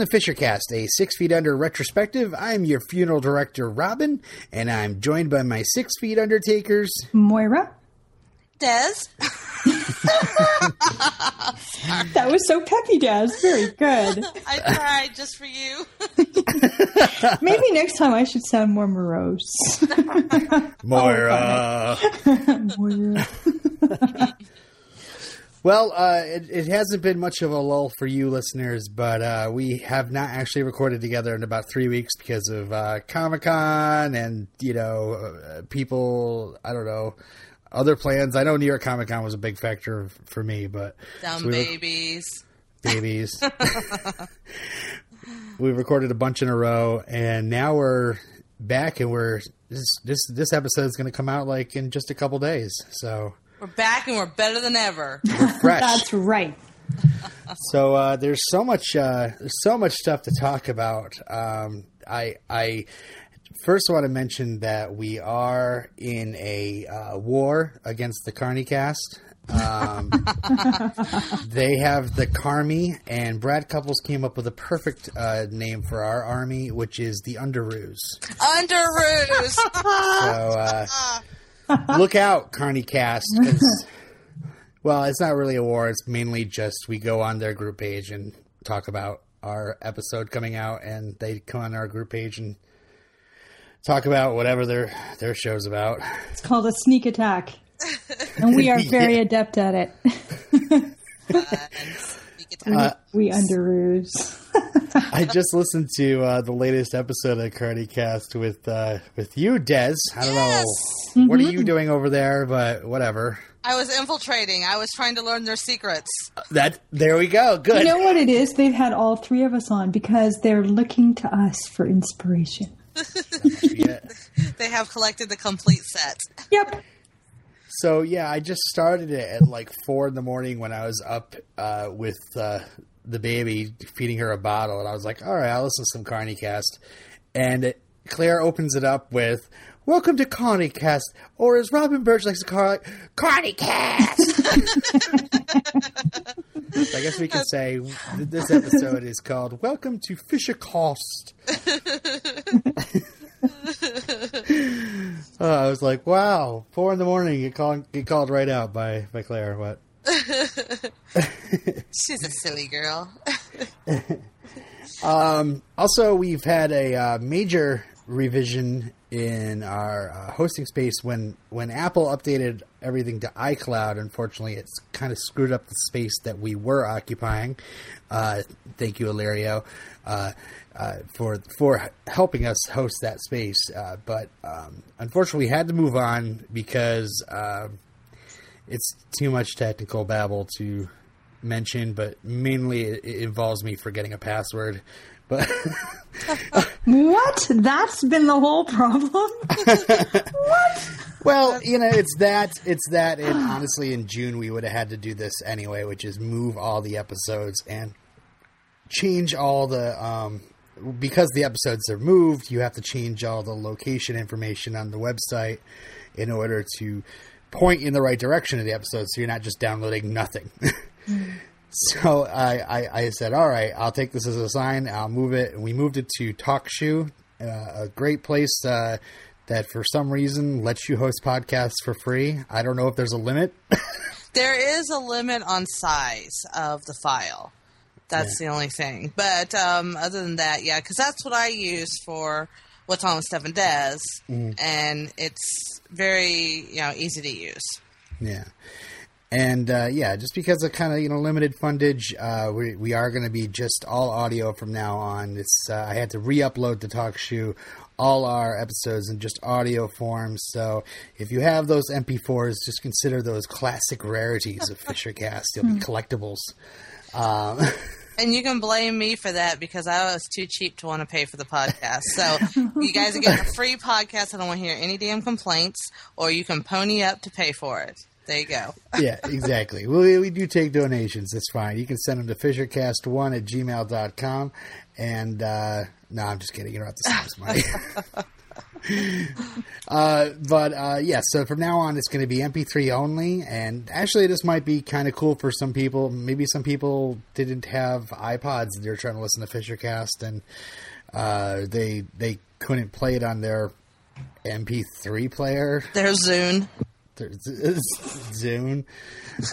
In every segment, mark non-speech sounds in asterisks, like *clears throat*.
Welcome to Fishercast, a six feet under retrospective. I'm your funeral director, Robin, and I'm joined by my six feet undertakers, Moira. Des. *laughs* that was so peppy, Des. Very good. *laughs* I tried just for you. *laughs* Maybe next time I should sound more morose. Moira. Oh, Moira. Well, uh, it, it, hasn't been much of a lull for you listeners, but uh, we have not actually recorded together in about three weeks because of uh, Comic Con and, you know, uh, people, I don't know, other plans. I know New York Comic Con was a big factor for me, but. Dumb so babies. babies. *laughs* we recorded a bunch in a row, and now we're back, and we're. This, this, this episode is going to come out like in just a couple days, so. We're back and we're better than ever. We're fresh. That's right. so uh, there's so much uh, there's so much stuff to talk about. Um, I I first want to mention that we are in a uh, war against the Carnicast. Um, *laughs* they have the Carmy, and Brad Couples came up with a perfect uh, name for our army, which is the Underoos. Underoos. so uh, *laughs* look out, Carnicast. *laughs* well, it's not really a war. It's mainly just we go on their group page and talk about our episode coming out, and they come on our group page and talk about whatever their their show's about. It's called a sneak attack, *laughs* and we are very yeah. adept at it. uh, *laughs* we underoos. *laughs* I just listened to uh, the latest episode of Carnicast with uh, with you, Des. I don't yes. know what mm-hmm. are you doing over there, but whatever. I was infiltrating. I was trying to learn their secrets. That there we go. Good. You know what it is? They've had all three of us on because they're looking to us for inspiration. yeah. *laughs* They have collected the complete set. Yep. So yeah, I just started it at like four in the morning when I was up uh, with uh, the baby, feeding her a bottle, and I was like, "All right, I'll listen to some Carney Cast." And it, Claire opens it up with, "Welcome to Carney Cast," or as Robin Birch likes to call it, Carney Cast. *laughs* I guess we can say this episode is called "Welcome to Fisher Cost." oh, *laughs* *laughs* I was like, wow, four in the morning, get called, get called right out by, by Claire. What? *laughs* She's a silly girl. *laughs* um, also, we've had a uh, major revision in our uh, hosting space when when Apple updated everything to iCloud. Unfortunately, it's kind of screwed up the space that we were occupying. Uh, thank you, Ilario. Uh, uh, for for helping us host that space. Uh, but um, unfortunately, we had to move on because uh, it's too much technical babble to mention. But mainly, it, involves me forgetting a password. But *laughs* what? That's been the whole problem. *laughs* what? Well, you know, it's that. It's that. And honestly, in June, we would have had to do this anyway, which is move all the episodes and change all the um, because the episodes are moved, you have to change all the location information on the website in order to point in the right direction of the episode so you're not just downloading nothing. *laughs* So I, I, I, said, all right, I'll take this as a sign. I'll move it. And we moved it to TalkShoe, uh, a great place uh, that for some reason lets you host podcasts for free. I don't know if there's a limit. *laughs* there is a limit on size of the file. That's yeah. the only thing. But um, other than that, yeah, because that's what I use for what's on with Steph and Des, mm. and it's very you know easy to use. Yeah. And uh, yeah, just because of kind of you know limited fundage, uh, we we are going to be just all audio from now on. It's uh, I had to re-upload the TalkShoe all our episodes in just audio form. So if you have those MP4s, just consider those classic rarities of *laughs* Fishercast. They'll be hmm. collectibles. Um, *laughs* And you can blame me for that because I was too cheap to want to pay for the podcast. So *laughs* you guys are getting a free podcast. I don't want to hear any damn complaints, or you can pony up to pay for it. There you go. yeah, *laughs* exactly. We, we do take donations. That's fine. You can send them to fishercast1 at gmail.com. And, uh, no, I'm just kidding. You don't have to send us money. *laughs* *laughs* uh, but uh, yeah, so from now on, it's going to be MP3 only. And actually, this might be kind of cool for some people. Maybe some people didn't have iPods; they're trying to listen to Fishercast, and uh, they they couldn't play it on their MP3 player. Their Zune. Their *laughs* Zune.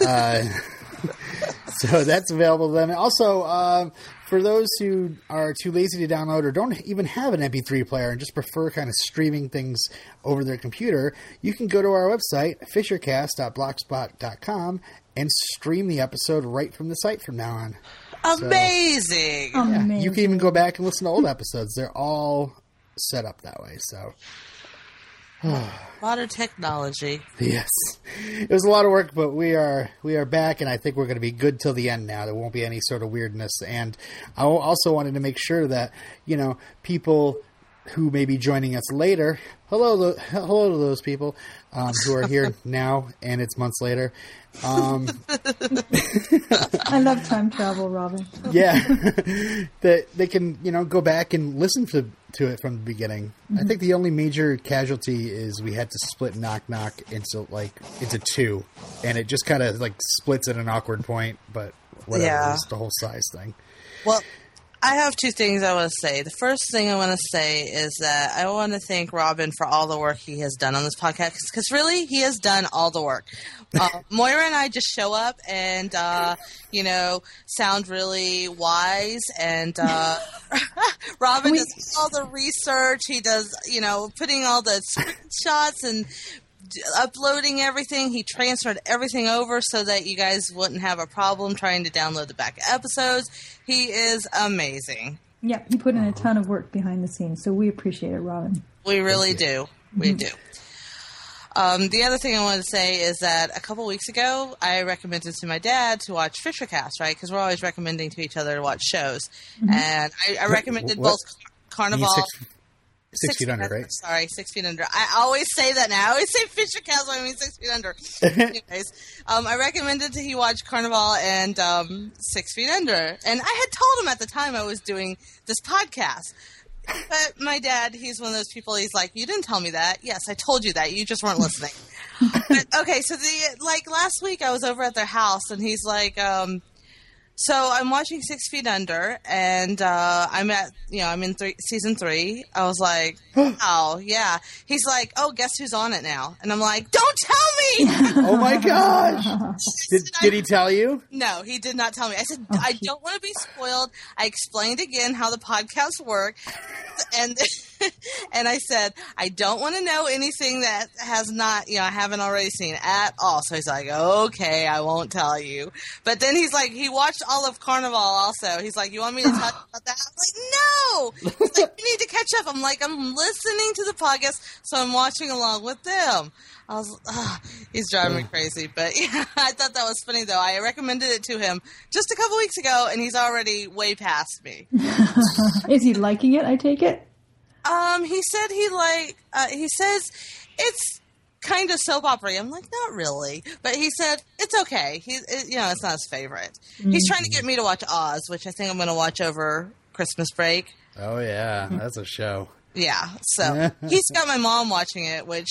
*laughs* *laughs* So that's available to them. Also, uh, for those who are too lazy to download or don't even have an MP3 player and just prefer kind of streaming things over their computer, you can go to our website, fishercast.blogspot.com, and stream the episode right from the site from now on. Amazing. So, yeah, you can even go back and listen to old episodes. They're all set up that way. So *sighs* Modern technology. Yes, it was a lot of work, but we are we are back, and I think we're going to be good till the end. Now there won't be any sort of weirdness, and I also wanted to make sure that you know people who may be joining us later. Hello, hello to those people um, who are here *laughs* now, and it's months later. Um, *laughs* I love time travel, Robin. *laughs* yeah, that they can you know go back and listen to to it from the beginning. Mm-hmm. I think the only major casualty is we had to split knock knock into like into two, and it just kind of like splits at an awkward point. But whatever, yeah. it's the whole size thing. Well, I have two things I want to say. The first thing I want to say is that I want to thank Robin for all the work he has done on this podcast because really he has done all the work. Uh, *laughs* Moira and I just show up and uh, you know sound really wise, and uh, *laughs* Robin we- does all the research. He does you know putting all the screenshots and uploading everything. He transferred everything over so that you guys wouldn't have a problem trying to download the back episodes. He is amazing. Yeah, he put in a ton of work behind the scenes, so we appreciate it, Robin. We really do. We mm-hmm. do. Um, the other thing I wanted to say is that a couple weeks ago, I recommended to my dad to watch Fishercast, right? Because we're always recommending to each other to watch shows, mm-hmm. and I, I recommended what? both Carnival. Six, feet, feet under, right? Sorry, six feet under. I always say that now. *laughs* I always say Fisher Castle. I mean six feet under. *laughs* Anyways, um, I recommended that he watch Carnival and um, Six Feet Under, and I had told him at the time I was doing this podcast. But my dad, he's one of those people. He's like, "You didn't tell me that." Yes, I told you that. You just weren't listening. *laughs* but, okay, so the like last week, I was over at their house, and he's like, um, so I'm watching Six Feet Under, and uh, I'm at you know I'm in three, season three. I was like, *gasps* oh yeah. He's like, oh, guess who's on it now? And I'm like, don't tell me. *laughs* oh my gosh! Did, did he tell you? No, he did not tell me. I said oh, I don't want to be spoiled. I explained again how the podcasts work, and *laughs* *laughs* and I said I don't want to know anything that has not you know I haven't already seen at all. So he's like, okay, I won't tell you. But then he's like, he watched all of Carnival also. He's like, you want me to talk about that? I'm like, no. He's like, you need to catch up. I'm like, I'm listening to the podcast, so I'm watching along with them. I was, uh, he's driving me crazy, but *laughs* yeah, I thought that was funny though. I recommended it to him just a couple weeks ago, and he's already way past me. *laughs* Is he liking it? I take it. Um, he said he like. Uh, he says it's kind of soap opera. I'm like, not really, but he said it's okay. He, it, you know, it's not his favorite. Mm-hmm. He's trying to get me to watch Oz, which I think I'm going to watch over Christmas break. Oh yeah, that's a show. Yeah, so *laughs* he's got my mom watching it, which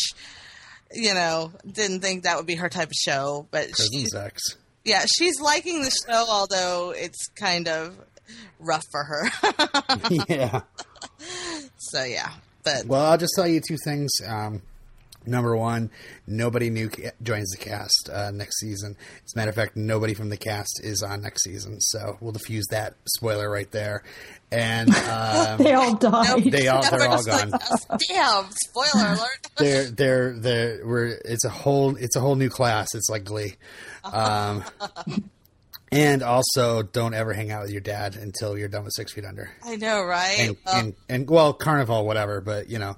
you know didn't think that would be her type of show, but prison sex. Yeah, she's liking the show, although it's kind of rough for her. *laughs* *laughs* yeah. So yeah, but well, I'll just tell you two things. Um, number one, nobody new joins the cast uh, next season. As a matter of fact, nobody from the cast is on next season, so we'll diffuse that spoiler right there. And *laughs* um, they all died. They all they're all gone. Damn! Spoiler alert. *laughs* they're they're they're we're it's a whole it's a whole new class. It's like Glee. *laughs* Um, and also, don't ever hang out with your dad until you're done with Six Feet Under. I know, right? And, well, and, and well, Carnival, whatever. But you know,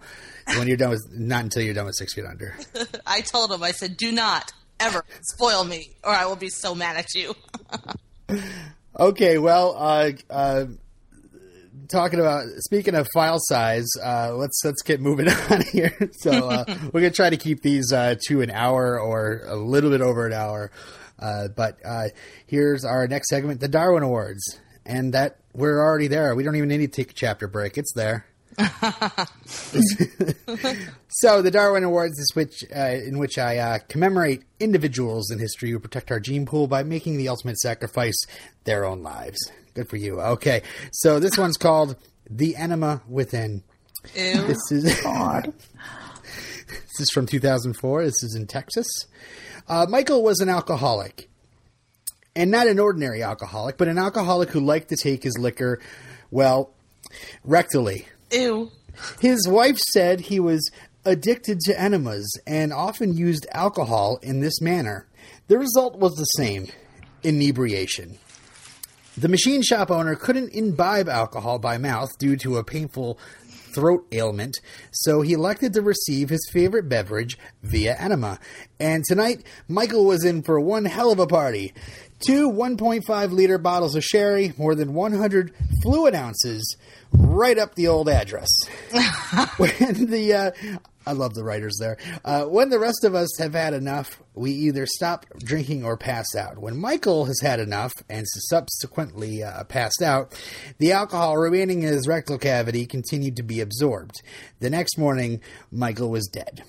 when you're done with not until you're done with Six Feet Under. *laughs* I told him, I said, do not ever spoil me, or I will be so mad at you. *laughs* okay, well, uh, uh, talking about speaking of file size, uh, let's let's get moving *laughs* on here. So uh, we're gonna try to keep these uh, to an hour or a little bit over an hour. Uh, but here's our next segment, the Darwin Awards, and that we're already there. We don't even need to take a chapter break; it's there. *laughs* so the Darwin Awards is which uh, in which I uh, commemorate individuals in history who protect our gene pool by making the ultimate sacrifice, their own lives. Good for you. Okay, so this one's called "The Enema Within." Ew. This is God. *laughs* this is from 2004. This is in Texas. Uh, Michael was an alcoholic, and not an ordinary alcoholic, but an alcoholic who liked to take his liquor, well, rectally. Ew. His wife said he was addicted to enemas and often used alcohol in this manner. The result was the same inebriation. The machine shop owner couldn't imbibe alcohol by mouth due to a painful throat ailment, so he elected to receive his favorite beverage via enema. And tonight, Michael was in for one hell of a party. Two 1.5 liter bottles of sherry, more than 100 fluid ounces, right up the old address. *laughs* when the uh, I love the writers there. Uh, when the rest of us have had enough, we either stop drinking or pass out. When Michael has had enough and subsequently uh, passed out, the alcohol remaining in his rectal cavity continued to be absorbed. The next morning, Michael was dead.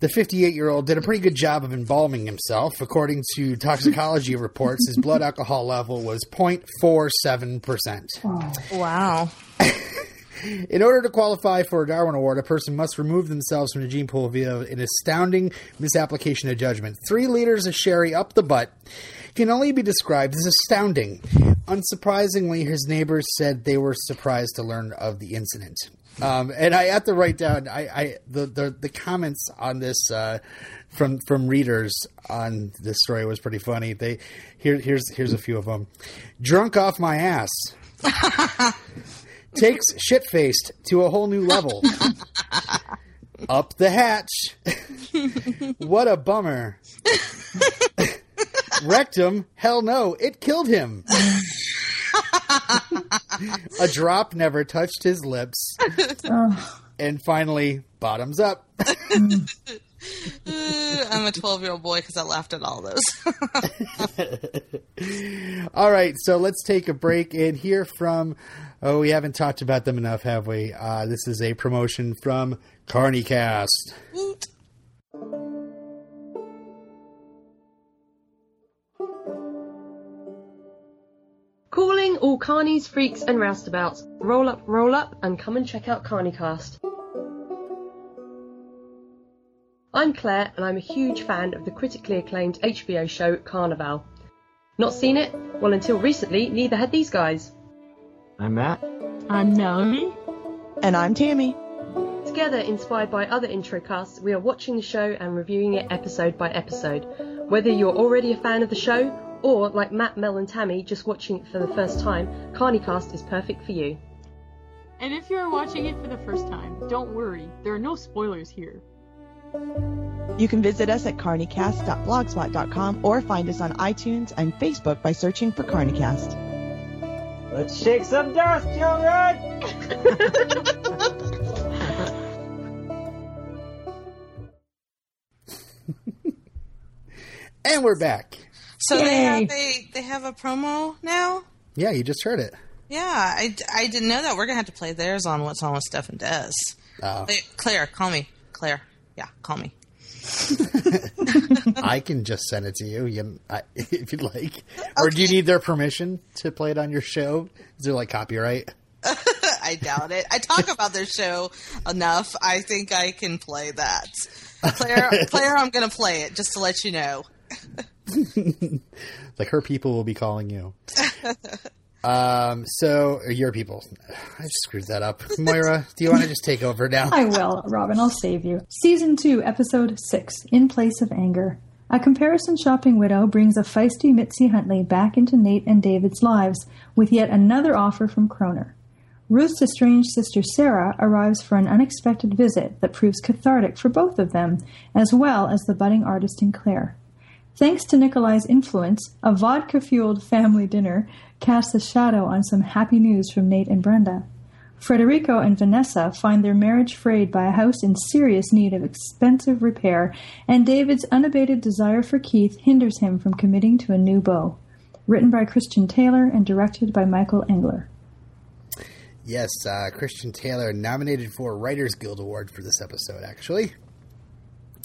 The 58 year old did a pretty good job of embalming himself. According to toxicology *laughs* reports, his blood alcohol level was 0.47%. Oh. Wow. *laughs* In order to qualify for a Darwin Award, a person must remove themselves from the gene pool via an astounding misapplication of judgment. Three liters of sherry up the butt can only be described as astounding. Unsurprisingly, his neighbors said they were surprised to learn of the incident. Um, and I have to write down I, I the, the, the comments on this uh, from from readers on this story was pretty funny. They here here's here's a few of them. Drunk off my ass. *laughs* Takes shit faced to a whole new level. *laughs* Up the hatch. what a bummer. *laughs* Rectum, hell no, it killed him. A drop never touched his lips. and finally, bottoms up. *laughs* I'm a 12 year old boy because I laughed at all those. *laughs* all right, so let's take a break and hear from. Oh, we haven't talked about them enough, have we? Uh, this is a promotion from Carnicast. Woot. Calling all carnies, freaks, and roustabouts. Roll up, roll up, and come and check out Carnicast. I'm Claire, and I'm a huge fan of the critically acclaimed HBO show Carnival. Not seen it? Well, until recently, neither had these guys. I'm Matt. I'm Naomi. And I'm Tammy. Together, inspired by other intro casts, we are watching the show and reviewing it episode by episode. Whether you're already a fan of the show, or like Matt, Mel, and Tammy, just watching it for the first time, Carnicast is perfect for you. And if you're watching it for the first time, don't worry, there are no spoilers here. You can visit us at carnicast.blogspot.com or find us on iTunes and Facebook by searching for Carnicast. Let's shake some dust, children! *laughs* *laughs* And we're back. So they have a they have a promo now. Yeah, you just heard it. Yeah, I, I didn't know that. We're gonna have to play theirs on what's on with Steph and Des. Oh. Claire, call me. Claire, yeah, call me. *laughs* I can just send it to you, you I, *laughs* if you'd like. Or do you need their permission to play it on your show? Is there like copyright? *laughs* I doubt it. I talk about their show enough. I think I can play that. Claire, Claire, I'm gonna play it just to let you know. *laughs* like her people will be calling you. *laughs* um. So your people. I just screwed that up. Moira, do you want to just take over now? I will, Robin. I'll save you. Season 2, Episode 6 In Place of Anger. A comparison shopping widow brings a feisty Mitzi Huntley back into Nate and David's lives with yet another offer from Kroner. Ruth's estranged sister Sarah arrives for an unexpected visit that proves cathartic for both of them, as well as the budding artist in Claire. Thanks to Nikolai's influence, a vodka fueled family dinner casts a shadow on some happy news from Nate and Brenda. Frederico and Vanessa find their marriage frayed by a house in serious need of expensive repair, and David's unabated desire for Keith hinders him from committing to a new beau. Written by Christian Taylor and directed by Michael Engler. Yes, uh, Christian Taylor nominated for a Writers Guild Award for this episode, actually.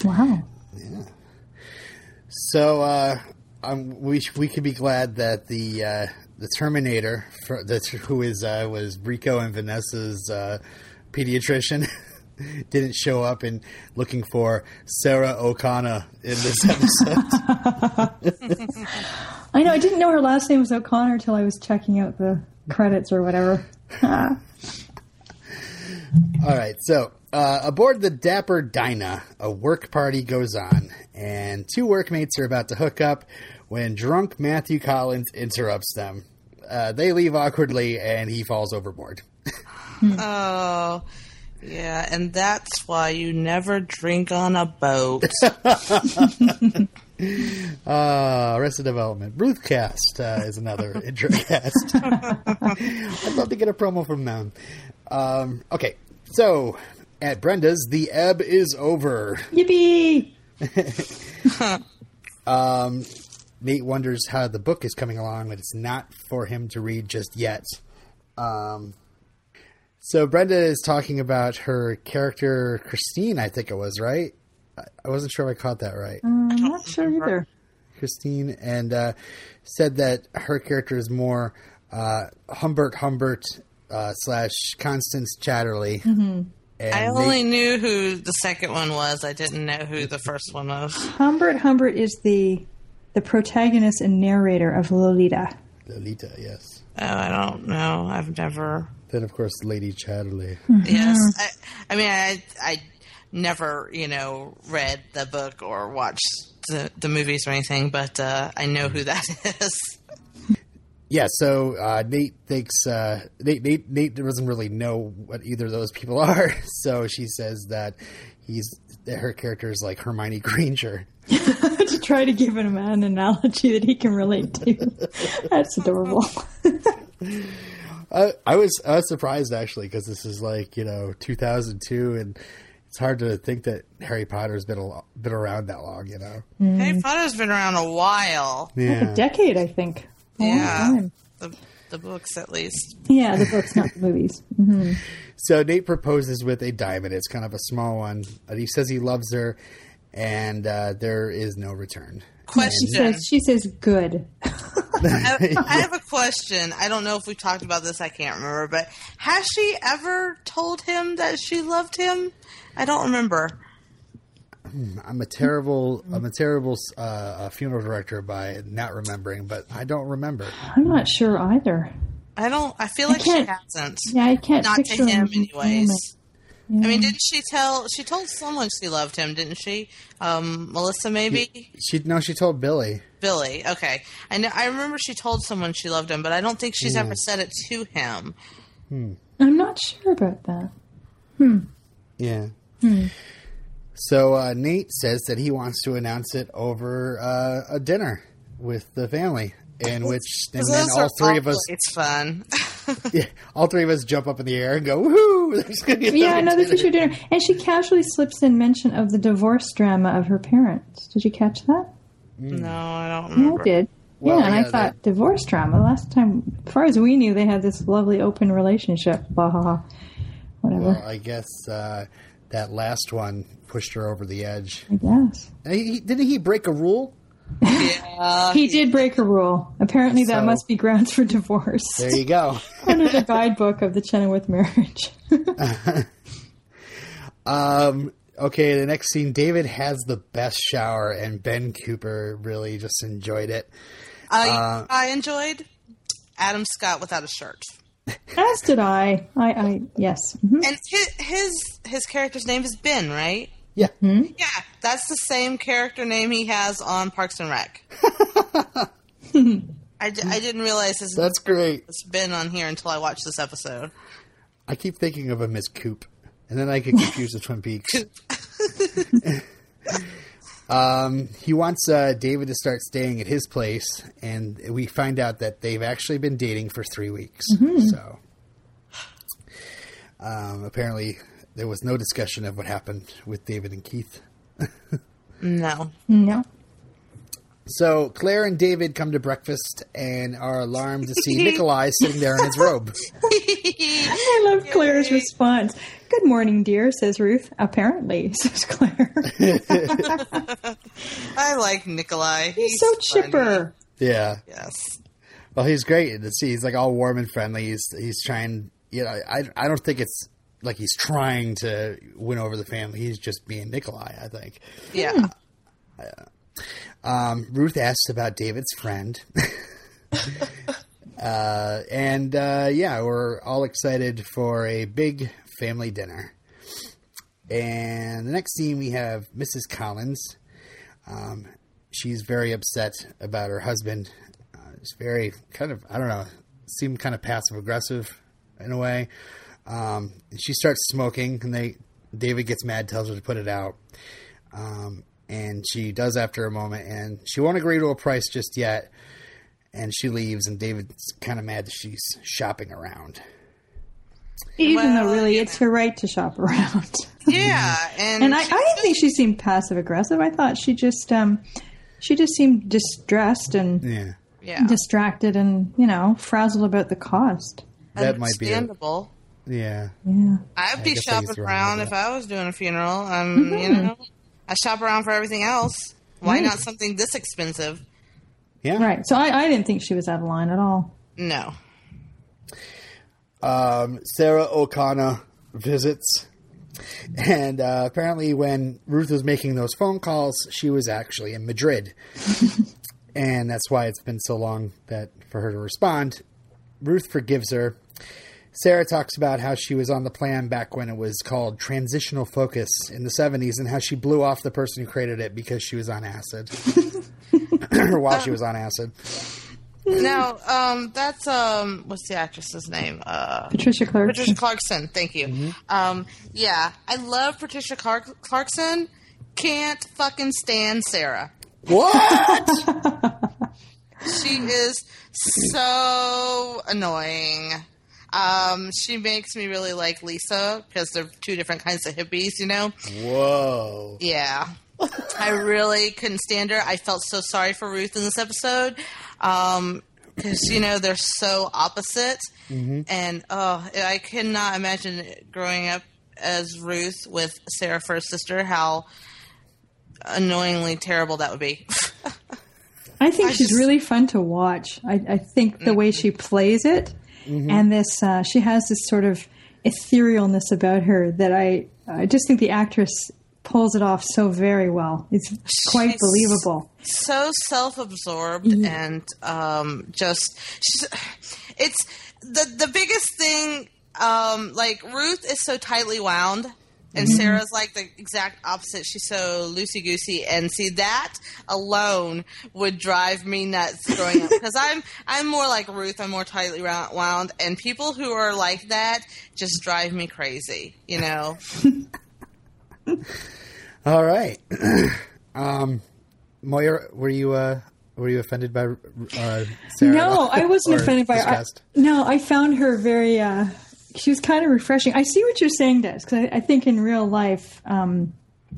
Wow. So uh, we we could be glad that the uh, the Terminator, for, who is uh, was Rico and Vanessa's uh, pediatrician, *laughs* didn't show up in looking for Sarah O'Connor in this episode. *laughs* *laughs* I know. I didn't know her last name was O'Connor until I was checking out the credits or whatever. All right, so uh, aboard the Dapper Dinah, a work party goes on, and two workmates are about to hook up when drunk Matthew Collins interrupts them. Uh, they leave awkwardly, and he falls overboard. *laughs* Oh, yeah, and that's why you never drink on a boat. *laughs* Uh, Arrested Development. Ruthcast uh, is another *laughs* intro cast. I'd love to get a promo from them. Um, okay, so at Brenda's, the ebb is over. Yippee! *laughs* Nate wonders how the book is coming along, but it's not for him to read just yet. Um, so Brenda is talking about her character Christine, I think it was, right? I- I wasn't sure if I caught that right. I'm not sure either. Christine, and uh, said that her character is more uh, Humbert Humbert uh, slash Constance Chatterley. And I Nate- only knew who the second one was. I didn't know who the first one was. Humbert Humbert is the the protagonist and narrator of Lolita. Lolita, yes. Oh, I don't know. I've never. Then of course Lady Chatterley. Yes, I, I mean, I I never you know read the book or watched the, the movies or anything, but uh, I know who that *laughs* is. Yeah, so uh, Nate thinks uh, Nate, Nate Nate doesn't really know what either of those people *laughs* are. So she says that he's that her character is like Hermione Granger. *laughs* to try to give him an analogy that he can relate to. *laughs* That's adorable. I, I was I was surprised actually because this is like you know 2002 and it's hard to think that Harry Potter's been a, been around that long. You know. Harry Potter's been around a while. Yeah. A decade, I think. A long Yeah, the the books at least. Yeah, the books, not the movies. *laughs* hmm So Nate proposes with a diamond. It's kind of a small one. But he says he loves her, and uh, there is no return. She Question: says, she says, good. I, I *laughs* have a question. I don't know if we talked about this. I can't remember. But has she ever told him that she loved him? I don't remember. I'm a terrible I'm a terrible uh, uh, funeral director by not remembering, but I don't remember. I'm not sure either. I don't. I feel like she can't- hasn't. Yeah, I can't Not picture to him, him anyways. I mean, didn't she tell? She told someone she loved him, didn't she? Um, Melissa, maybe She no, she told Billy. Billy. Okay, I know. I remember she told someone she loved him, but I don't think she's Hmm. ever said it to him. I'm not sure about that. Yeah. So uh, Nate says that he wants to announce it over uh, a dinner with the family, in which and then all three of us, It's fun. *laughs* yeah, all three of us jump up in the air and go, "Woohoo!" *laughs* There's gonna be Yeah, another another future dinner. And she casually slips in mention of the divorce drama of her parents. Did you catch that? no, I don't Yeah, remember. I did. Well, yeah, and yeah, I thought divorce drama. Last time, as far as we knew, they had this lovely open relationship. Blah, blah, blah. Whatever. Well, I guess uh, that last one pushed her over the edge. I guess. He, he- didn't he break a rule? Yeah, He did break a rule. Apparently, that must be grounds for divorce There you go. *laughs* under the guidebook of the Chenowith marriage. *laughs* Um, okay, the next scene, David has the best shower, and Ben Cooper really just enjoyed it. I I enjoyed Adam Scott without a shirt, As did I. I, I yes. Mhm. and his his his character's name is Ben, right? Yeah, Yeah, that's the same character name he has on Parks and Rec. *laughs* I, d- I didn't realize his that's great. it's been on here until I watched this episode. I keep thinking of him as Coop, and then I get confused with Twin Peaks. *laughs* um, he wants uh, David to start staying at his place, and we find out that they've actually been dating for three weeks. So, um, apparently, there was no discussion of what happened with David and Keith. *laughs* No, No. So Claire and David come to breakfast and are alarmed to see *laughs* Nikolai sitting there in his robe. *laughs* I love Claire's response. Good morning, dear, says Ruth. Apparently, *laughs* says Claire. I like Nikolai. He's so funny. chipper. Yeah. Yes. Well, he's great to see. He's like all warm and friendly. He's he's trying. You know, I I don't think it's like he's trying to win over the family. He's just being Nikolai. I think. Yeah. Hmm. Um, Ruth asks about David's friend. *laughs* uh, and uh, yeah, we're all excited for a big family dinner. And the next scene, we have Mrs. Collins. Um, she's very upset about her husband. Uh, it's very kind of, I don't know, seemed kind of passive aggressive in a way. Um, she starts smoking, and they David gets mad, tells her to put it out. Um, and she does after a moment, and she won't agree to a price just yet. And she leaves, and David's kind of mad that she's shopping around. Even Well, though, really, it's her right to shop around. *laughs* Yeah. And, and I, I didn't think she seemed passive aggressive. I thought she just, um, she just seemed distressed and Yeah, yeah. distracted and you know frazzled about the cost. that might be. Understandable. yeah, Yeah. I'd be shopping used the wrong around if I was doing a funeral. Um, you know, I shop around for everything else. Why Right. not something this expensive? yeah. Right. So I, I didn't think she was out of line at all. No. um, Sarah O'Connor visits. And uh, apparently, when Ruth was making those phone calls, she was actually in Madrid. *laughs* and that's why it's been so long that for her to respond. Ruth forgives her. Sarah talks about how she was on the plan back when it was called transitional focus in the 70s and how she blew off the person who created it because she was on acid. or *laughs* *laughs* while she was on acid. Now, um, that's um, what's the actress's name? Uh, Patricia Clarkson. Patricia Clarkson. Thank you. Mm-hmm. Um, yeah, I love Patricia Clark- Clarkson. Can't fucking stand Sarah. What? *laughs* She is so annoying. Um, she makes me really like Lisa because they're two different kinds of hippies, you know? Whoa. Yeah. *laughs* I really couldn't stand her. I felt so sorry for Ruth in this episode. Um, because you know they're so opposite, and oh, I cannot imagine growing up as Ruth with Sarah for a sister. How annoyingly terrible that would be. *laughs* I think I she's just- really fun to watch. I, I think the way she plays it, and this, uh, she has this sort of etherealness about her that I, I just think the actress pulls it off so very well. It's quite She's- believable. so self-absorbed and um, just it's the the biggest thing. Um, like Ruth is so tightly wound, and Sarah's like the exact opposite. She's so loosey goosey, and see that alone would drive me nuts growing up because I'm I'm more like Ruth. I'm more tightly wound, and people who are like that just drive me crazy. You know. *laughs* All right. *clears throat* um, Moira, were you uh, were you offended by uh, Sarah? No, I wasn't *laughs* offended by her. I, no, I found her very. Uh, she was kind of refreshing. I see what you're saying, Des, because I, I think in real life, um,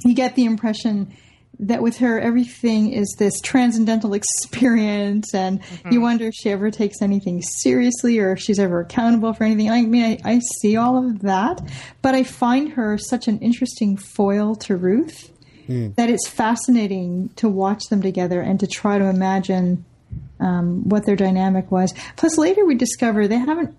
you get the impression that with her, everything is this transcendental *laughs* experience, and you wonder if she ever takes anything seriously or if she's ever accountable for anything. I mean, I, I see all of that, but I find her such an interesting foil to Ruth that it's fascinating to watch them together and to try to imagine um, what their dynamic was. Plus, later we discover they haven't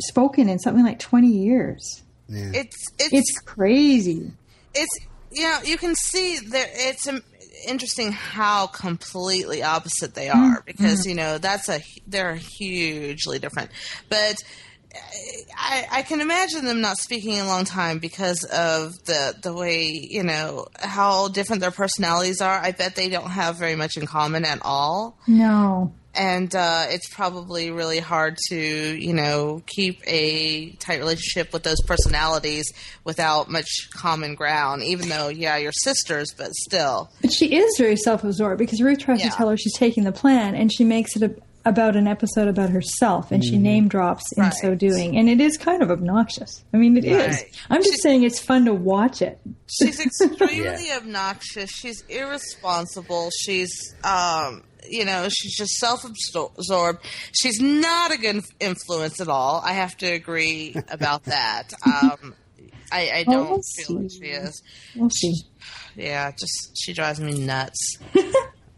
spoken in something like 20 years. It's it's It's crazy. it's you know you can see that it's um, interesting how completely opposite they are because you know that's a they're hugely different but I, I can imagine them not speaking in a long time because of the the way you know how different their personalities are. I bet they don't have very much in common at all No. And uh, it's probably really hard to you know keep a tight relationship with those personalities without much common ground even though yeah you're sisters but still But she is very self absorbed because Ruth tries Yeah. to tell her she's taking the plan and she makes it a, about an episode about herself and she name drops in Right. so doing. And it is kind of obnoxious. I mean, it is. Right. I'm just She- saying it's fun to watch it. she's *laughs* extremely obnoxious she's irresponsible she's um you know, she's just self-absorbed. She's not a good influence at all. I have to agree *laughs* about that. Um, I, I Oh, don't we'll feel like she is. We'll see. Yeah, just she drives me nuts. *laughs*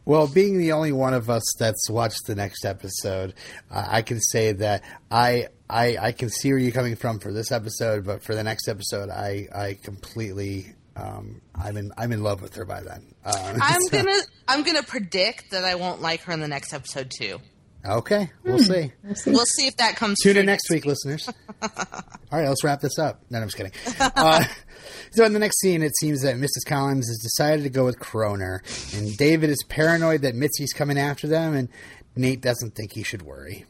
Well, being the only one of us that's watched the next episode, uh, I can say that I, I I can see where you're coming from for this episode, but for the next episode, I I completely um, I'm in I'm in love with her by then. Uh, *laughs* I'm so- gonna I'm gonna predict that I won't like her in the next episode too. okay. We'll see. We'll see. We'll see if that comes. Tune true in next week, listeners. *laughs* All right, let's wrap this up. No, I'm just kidding. Uh, *laughs* so, in the next scene, it seems that Mrs. Collins has decided to go with Kroner, and David is paranoid that Mitzi's coming after them, and Nate doesn't think he should worry.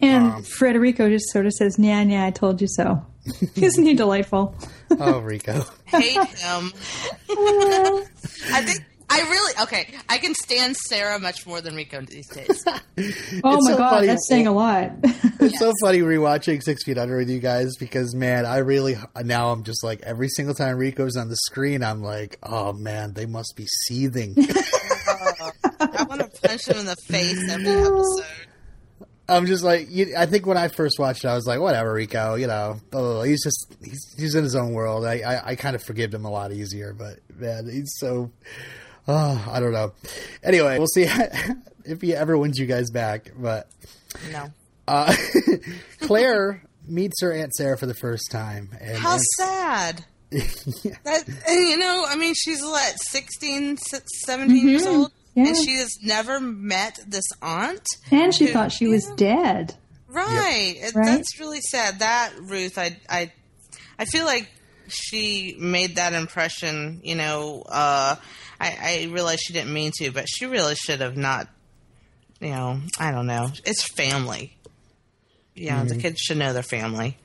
And Um, Frederico just sort of says, "Nah, nah, I told you so." *laughs* Isn't he delightful? Oh, Rico. *laughs* Hate him. I think I really okay. I can stand Sarah much more than Rico these days. *laughs* Oh It's my so god, funny. that's saying a lot. It's so funny rewatching Six Feet Under with you guys because, man, I really now I'm just like every single time Rico's on the screen, I'm like, oh man, they must be seething. I want to punch him in the face every episode. I'm just like, you, I think when I first watched it, I was like, whatever, Rico, you know, blah, blah, blah. he's just, he's, he's in his own world. I, I, I kind of forgive him a lot easier, but man, he's so, oh, I don't know. Anyway, we'll see *laughs* if he ever wins you guys back. But No. uh, *laughs* Claire meets her Aunt Sarah for the first time. And, How and- sad. *laughs* That and, you know, I mean, she's what 16, 17 years old, Yeah. and she has never met this aunt. and she Who- thought she was dead. Right. It- Right? That's really sad. That Ruth, I, I, I feel like she made that impression. You know, uh, I, I realize she didn't mean to, but she really should have not. You know, I don't know. It's family. You know, the kids should know their family.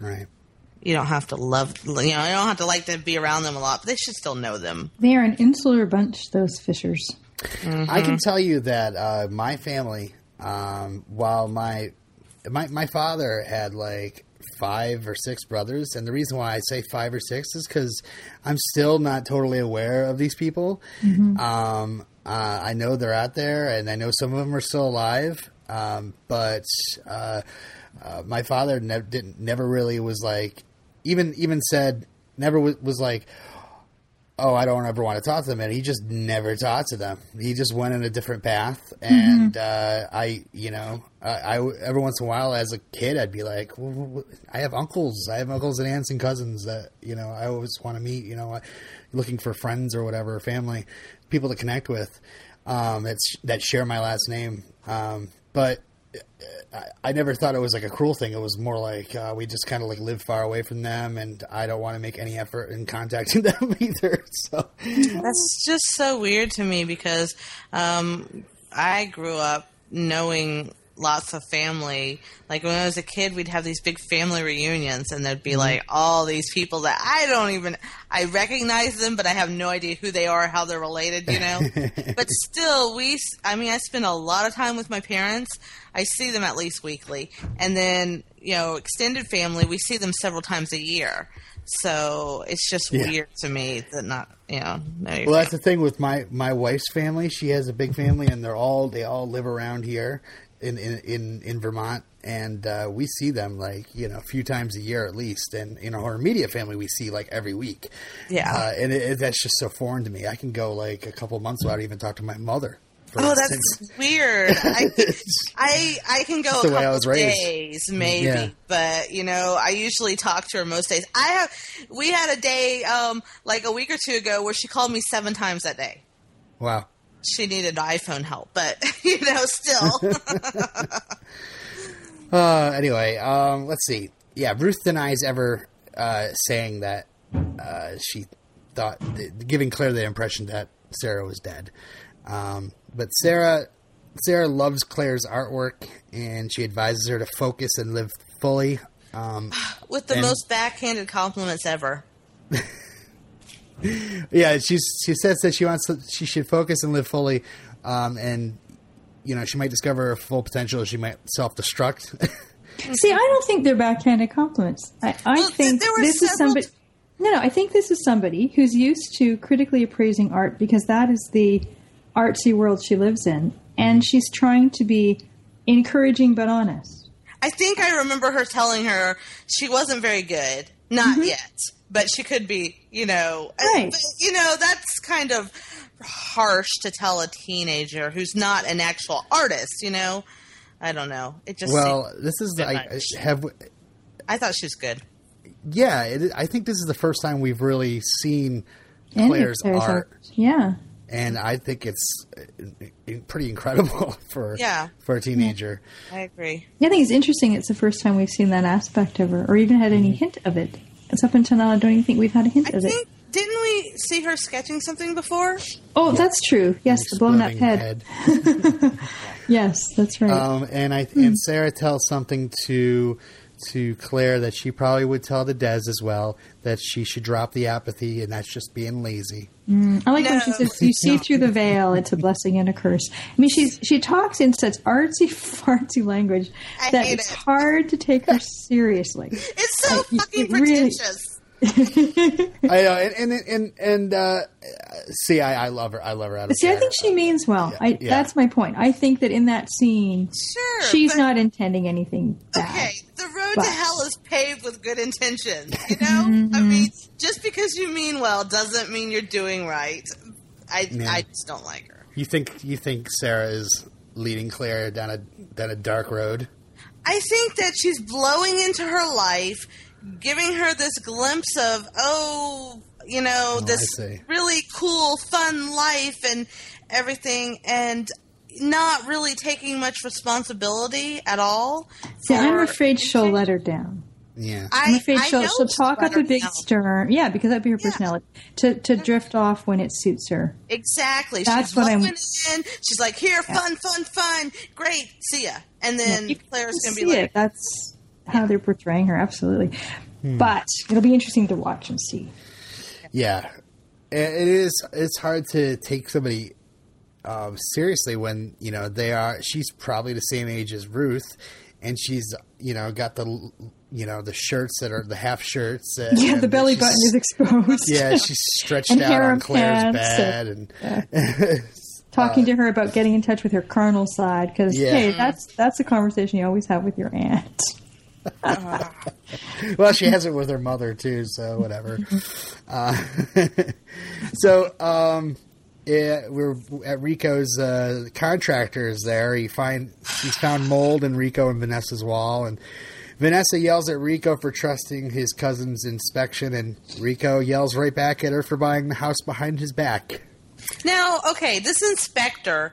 right. You don't have to love. You know, you don't have to like to be around them a lot, but they should still know them. They are an insular bunch, those Fishers. I can tell you that uh, my family, um, while my, my my father had like five or six brothers, and the reason why I say five or six is because I'm still not totally aware of these people. Um, uh, I know they're out there, and I know some of them are still alive. Um, but uh, uh, my father never didn't never really was like even even said never was, was like oh, I don't ever want to talk to them. And he just never talked to them. He just went in a different path. And uh, I, you know, I, I every once in a while as a kid, I'd be like, well, I have uncles. I have uncles and aunts and cousins that, you know, I always want to meet, you know, looking for friends or whatever, family, people to connect with um, that's, that share my last name. Um, but I, I never thought it was like a cruel thing. It was more like uh, we just kind of like live far away from them, and I don't want to make any effort in contacting *laughs* them either. So That's just so weird to me because um, I grew up knowing lots of family. Like when I was a kid, we'd have these big family reunions, and there'd be mm-hmm. like all these people that I don't even I recognize them, but I have no idea who they are, how they're related, you know. *laughs* but still, we I mean, I spend a lot of time with my parents. I see them at least weekly, and then you know, extended family, we see them several times a year. So it's just Yeah. weird to me that not you know. your Well, that's the thing with my my wife's family. She has a big family, and they're all they all live around here in in in, in Vermont, and uh, we see them like you know a few times a year at least. And in our media family, we see like every week. Yeah. uh, and it, it, that's just so foreign to me. I can go like a couple months without even talking to my mother. Oh, instance. that's weird. *laughs* I, I I can go That's a the way I couple days, maybe, Yeah. but you know, I usually talk to her most days. I have. We had a day, um, like a week or two ago, where she called me seven times that day. wow. She needed iPhone help, but *laughs* you know, still. *laughs* Uh, anyway, um, let's see. Yeah, Ruth denies ever uh, saying that uh, she thought, giving Claire the impression that Sarah was dead. Um, but Sarah, Sarah loves Claire's artwork, and she advises her to focus and live fully. Um, *sighs* With the And- most backhanded compliments ever. *laughs* yeah, she's she says that she wants to, she should focus and live fully, um, and you know she might discover her full potential. She might self destruct. *laughs* See, I don't think they're backhanded compliments. I, I Well, think there were this is somebody. t- No, no, I think this is somebody who's used to critically appraising art because that is the artsy world she lives in, and she's trying to be encouraging but honest. I think I remember her telling her she wasn't very good, not yet, but she could be. You know, Right. but, you know that's kind of harsh to tell a teenager who's not an actual artist. You know, I don't know. It just Well, this is bit I. I have I thought she was good. yeah. It, I think this is the first time we've really seen Any of Claire's Claire's art, Yeah. and I think it's uh, pretty incredible *laughs* for Yeah. for a teenager. I agree. Yeah, I think it's interesting. It's the first time we've seen that aspect of her, or even had any hint of it. It's up until now. I don't even think we've had a hint I of it. think didn't we see her sketching something before? Oh, that's true. Yes, the blown up Exploding head. *laughs* Yes, that's right. Um, and I and Sarah tells something to to Claire that she probably would tell to Des as well that she should drop the apathy and that's just being lazy. Mm, I like when she says, "You see through the veil; it's a blessing and a curse." I mean, she's she talks in such artsy, *laughs* fartsy language I that it's it. hard to take her seriously. *laughs* It's so it- fucking it really- pretentious. *laughs* I know, and and and, and uh, see, I, I love her. I love her. Out of See, I think she means well. I, yeah. That's my point. I think that in that scene, Sure, she's but- not intending anything bad. Okay, the road But- to hell is paved with good intentions. You know, I mean, just because you mean well doesn't mean you're doing right. I Yeah. I just don't like her. You think you think Sarah is leading Claire down a down a dark road? I think that she's blowing into her life, giving her this glimpse of oh, you know, Oh, this really cool, fun life and everything, and not really taking much responsibility at all. See, I'm for- afraid she'll let her down. Yeah. I'm afraid I she'll, know she'll talk up let a big down. stern. Yeah, because that'd be her Yeah. personality. To to drift off when it suits her. Exactly. That's She's what I'm- in. She's like, here, fun, fun, fun. Great. See ya. And then You can Claire's going to be like, it. That's how they're portraying her. Absolutely. Hmm. But it'll be interesting to watch and see. Yeah, it is. It's hard to take somebody um, seriously when you know they are. She's probably the same age as Ruth, and she's you know got the you know the shirts that are the half shirts. uh, Yeah, and the belly button is exposed. Yeah, *laughs* she's stretched out on Claire's bed, and *laughs* *laughs* Talking to her about getting in touch with her carnal side because Yeah. hey, that's that's a conversation you always have with your aunt. *laughs* well, she has it with her mother too, so whatever. *laughs* Uh, *laughs* so, um, yeah, we're at Rico's uh, contractor is there. He find he's found mold in Rico and Vanessa's wall, and Vanessa yells at Rico for trusting his cousin's inspection, and Rico yells right back at her for buying the house behind his back. now, okay, this inspector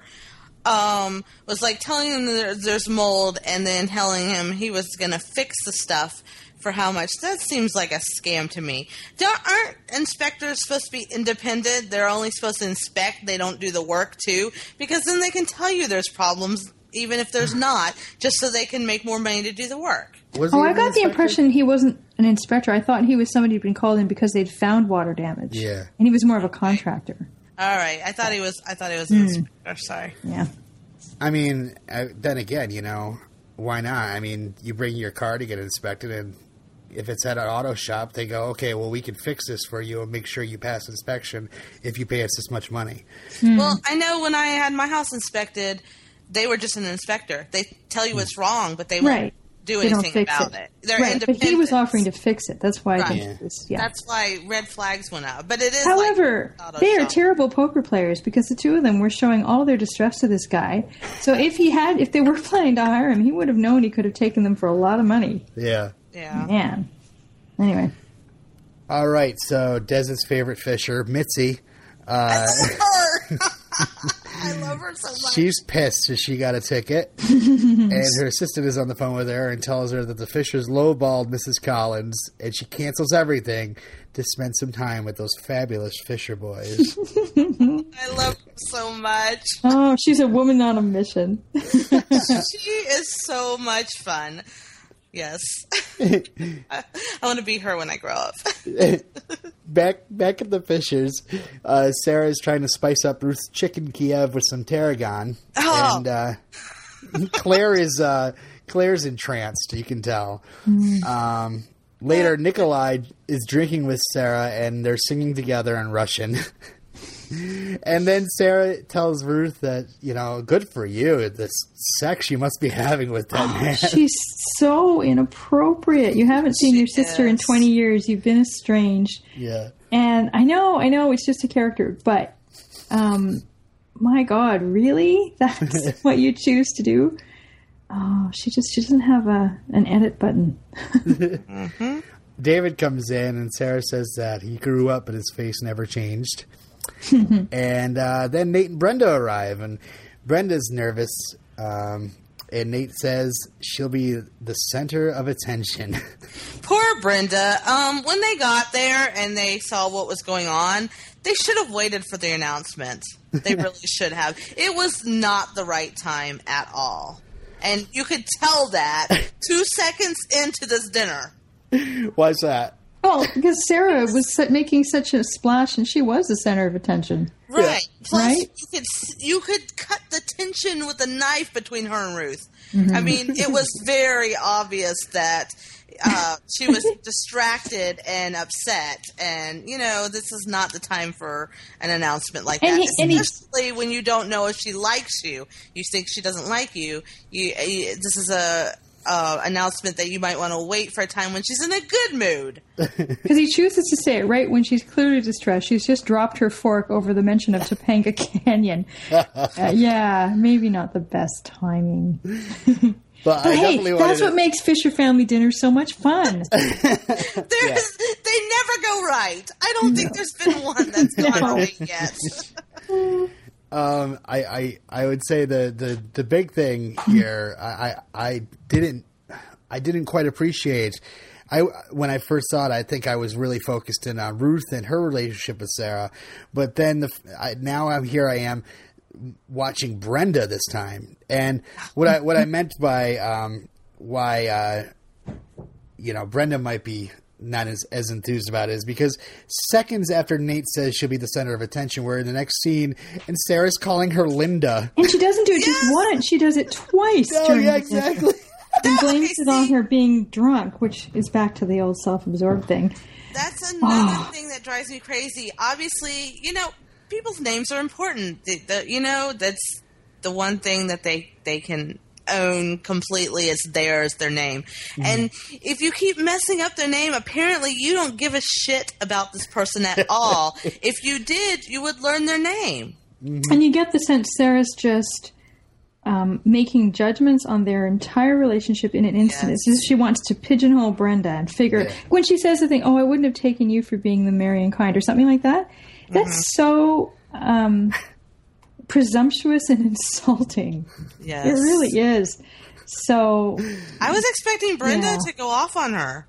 um, was like telling him there, there's mold and then telling him he was going to fix the stuff for how much. That seems like a scam to me. Don't, aren't inspectors supposed to be independent? They're only supposed to inspect, they don't do the work too? Because then they can tell you there's problems. Even if there's not, just so they can make more money to do the work. Was Oh, I an got the impression he wasn't an inspector. I thought he was somebody who'd been called in because they'd found water damage. Yeah. and he was more of a contractor. All right, I thought he was. I thought he was an inspector. Sorry. Yeah. I mean, uh, then again, you know, why not? I mean, you bring your car to get inspected, and if it's at an auto shop, they go, okay, well, we can fix this for you and make sure you pass inspection if you pay us this much money. Well, I know when I had my house inspected, they were just an inspector. They tell you what's wrong, but they won't Right. Do They don't anything fix about it. it. They're right, but he was offering to fix it. That's why I think Yeah. it was. Yeah. That's why red flags went up. But it is. However, like they are shop. terrible poker players because the two of them were showing all their distress to this guy. So if he had, if they were *laughs* planning to hire him, he would have known he could have taken them for a lot of money. Yeah. Yeah. Man. Anyway, All right, so Des's favorite fisher, Mitzi, uh, Her. *laughs* *laughs* I love her so much. she's pissed that she got a ticket, *laughs* and her assistant is on the phone with her and tells her that the Fishers lowballed Mrs. Collins, and she cancels everything to spend some time with those fabulous Fisher boys. *laughs* I love her so much. oh, she's a woman on a mission. *laughs* she is so much fun. Yes. *laughs* I, I want to be her when I grow up. *laughs* back back at the Fishers, uh, Sarah is trying to spice up Ruth's chicken Kiev with some tarragon, Oh. and uh, Claire is uh, Claire's entranced. You can tell. Um, later, Nikolai is drinking with Sarah, and they're singing together in Russian. *laughs* *laughs* and then Sarah tells Ruth that you know, good for you. this sex you must be having with that man. *laughs* She's so inappropriate. You haven't seen She your sister in 20 years. You've been estranged. yeah. And I know, I know it's just a character, but um my god, really? *laughs* That's what you choose to do? Oh, she just she doesn't have a an edit button. David comes in and Sarah says that he grew up but his face never changed. *laughs* and uh, then Nate and Brenda arrive and Brenda's nervous. Um, and Nate says she'll be the center of attention. *laughs* Poor Brenda. Um, when they got there and they saw what was going on, they should have waited for the announcement. They *laughs* really should have. It was not the right time at all. And you could tell that two seconds into this dinner. Why's that? Well, because Sarah was making such a splash, and she was the center of attention. Right. Plus, Right? you could you could cut the tension with a knife between her and Ruth. Mm-hmm. I mean, it was very obvious that uh, she was *laughs* distracted and upset, and you know, this is not the time for an announcement like And that. he- and he- Especially when you don't know if she likes you. You think she doesn't like you. You, you this is a. Uh, announcement that you might want to wait for a time when she's in a good mood. *laughs* Because he chooses to say it right when she's clearly distressed. She's just dropped her fork over the mention of Topanga *laughs* Canyon. *laughs* Uh, yeah, maybe not the best timing. But, I But hey, definitely wanted that's to- what makes Fisher Family Dinner so much fun. There's, they never go right. I don't think there's been one that's gone No. right yet. Um, I, I, I would say the, the, the big thing here, I, I, didn't, I didn't quite appreciate. I when I first saw it, I think I was really focused in on Ruth and her relationship with Sarah, but then the I, now I'm here. I am watching Brenda this time, and what I what I meant by um, why uh, you know Brenda might be not as, as enthused about it is because seconds after Nate says she'll be the center of attention, we're in the next scene and Sarah's calling her Linda. and she doesn't do it just once; she does it twice. Oh yeah, exactly. And *laughs* blames it on her being drunk, which is back to the old self-absorbed thing. That's *sighs* another thing that drives me crazy. Obviously, you know, people's names are important. The, the, you know, that's the one thing that they they can own completely is theirs, their name. And if you keep messing up their name, apparently you don't give a shit about this person at *laughs* all. if you did, you would learn their name. And you get the sense Sarah's just um, making judgments on their entire relationship in an instant. It's as she wants to pigeonhole Brenda and figure Yeah. when she says the thing, "Oh, I wouldn't have taken you for being the Marion kind" or something like that. That's so um, presumptuous and *laughs* insulting. Yes. It really is. So, I was expecting Brenda Yeah. to go off on her.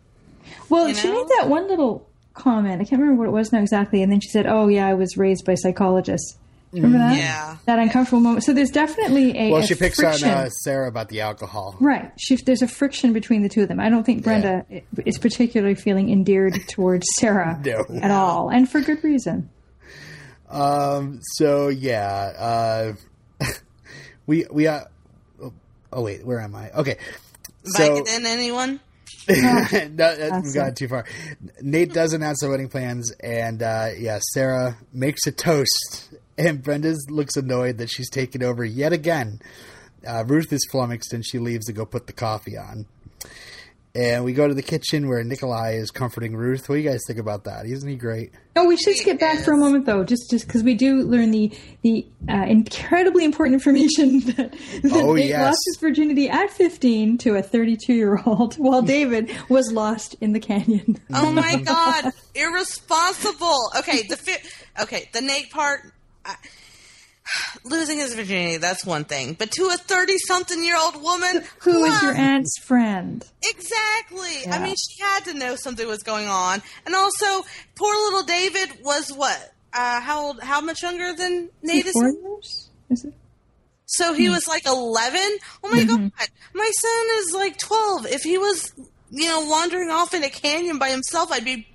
well, You she know? made that one little comment. I can't remember what it was now exactly. And then she said, "Oh, yeah, I was raised by psychologists." Remember that? Yeah. That uncomfortable moment. So there's definitely a Well, a she picks friction. on uh, Sarah about the alcohol. Right. She, there's a friction between the two of them. I don't think Brenda is particularly feeling endeared towards Sarah *laughs* No. at all, and for good reason. Um. So yeah. Uh. *laughs* we we uh. oh, Oh wait, where am I? Okay. So Vicodin, anyone? *laughs* no, that, we've gone too far. Nate does announce the wedding plans, and uh, yeah, Sarah makes a toast, and Brenda looks annoyed that she's taken over yet again. Uh, Ruth is flummoxed, and she leaves to go put the coffee on. And we go to the kitchen where Nikolai is comforting Ruth. What do you guys think about that? Isn't he great? Oh, we should skip back for a moment though, just just because we do learn the the uh, incredibly important information *laughs* that, that Oh, Nate yes. lost his virginity at 15 to a 32 year old, *laughs* while David was lost in the canyon. Oh my *laughs* god, irresponsible. Okay, the fi- okay, the Nate part. I, losing his virginity, that's one thing. But to a 30 something year old woman Who is your aunt's friend? Exactly. I mean, she had to know something was going on. And also, poor little David was what? Uh, how old? How much younger than Nate is? Four years? Is it? So he was like 11? Oh my god. My son is like 12. If he was, you know, wandering off in a canyon by himself, I'd be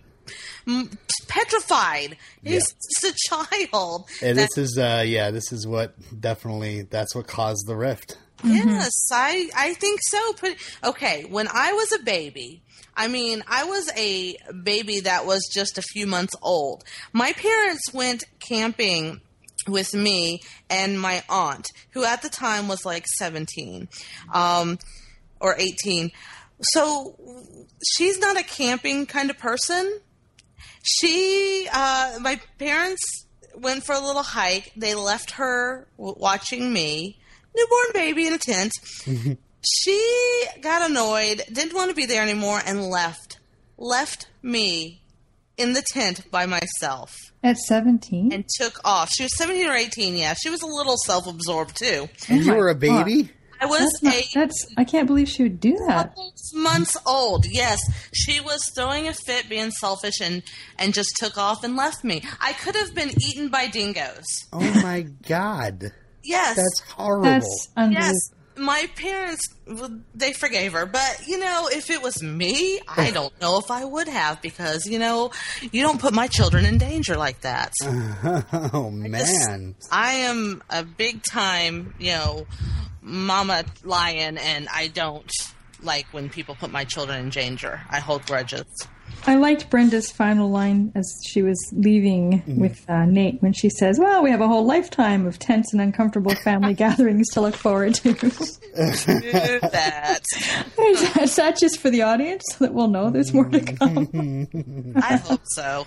petrified. He's just a child. And That- this is, uh, yeah, this is what definitely that's what caused the rift. Yes, I I think so. But okay, when I was a baby, I mean, I was a baby that was just a few months old. My parents went camping with me and my aunt, who at the time was like 17 um, or 18. So she's not a camping kind of person. She, uh, my parents went for a little hike. They left her watching me, newborn baby in a tent. *laughs* she got annoyed, didn't want to be there anymore, and left. Left me in the tent by myself At 17? and took off. She was 17 or 18, yeah. She was a little self absorbed too. And you were a God. baby? I was That's, not, a that's I can't believe she would do that. months old. Yes, she was throwing a fit, being selfish, and and just took off and left me. I could have been eaten by dingoes. Oh my god. Yes, That's horrible. That's yes. My parents, they forgave her, but you know, if it was me, I don't know if I would have because you know, you don't put my children in danger like that. *laughs* oh man. I am a big time, you know, mama lion, and I don't like when people put my children in danger. I hold grudges. I liked Brenda's final line as she was leaving Mm-hmm. with uh, Nate when she says, Well, we have a whole lifetime of tense and uncomfortable family *laughs* gatherings to look forward to. Do *laughs* that. Is that just for the audience so that we'll know there's more to Mm-hmm. come? *laughs* I hope so.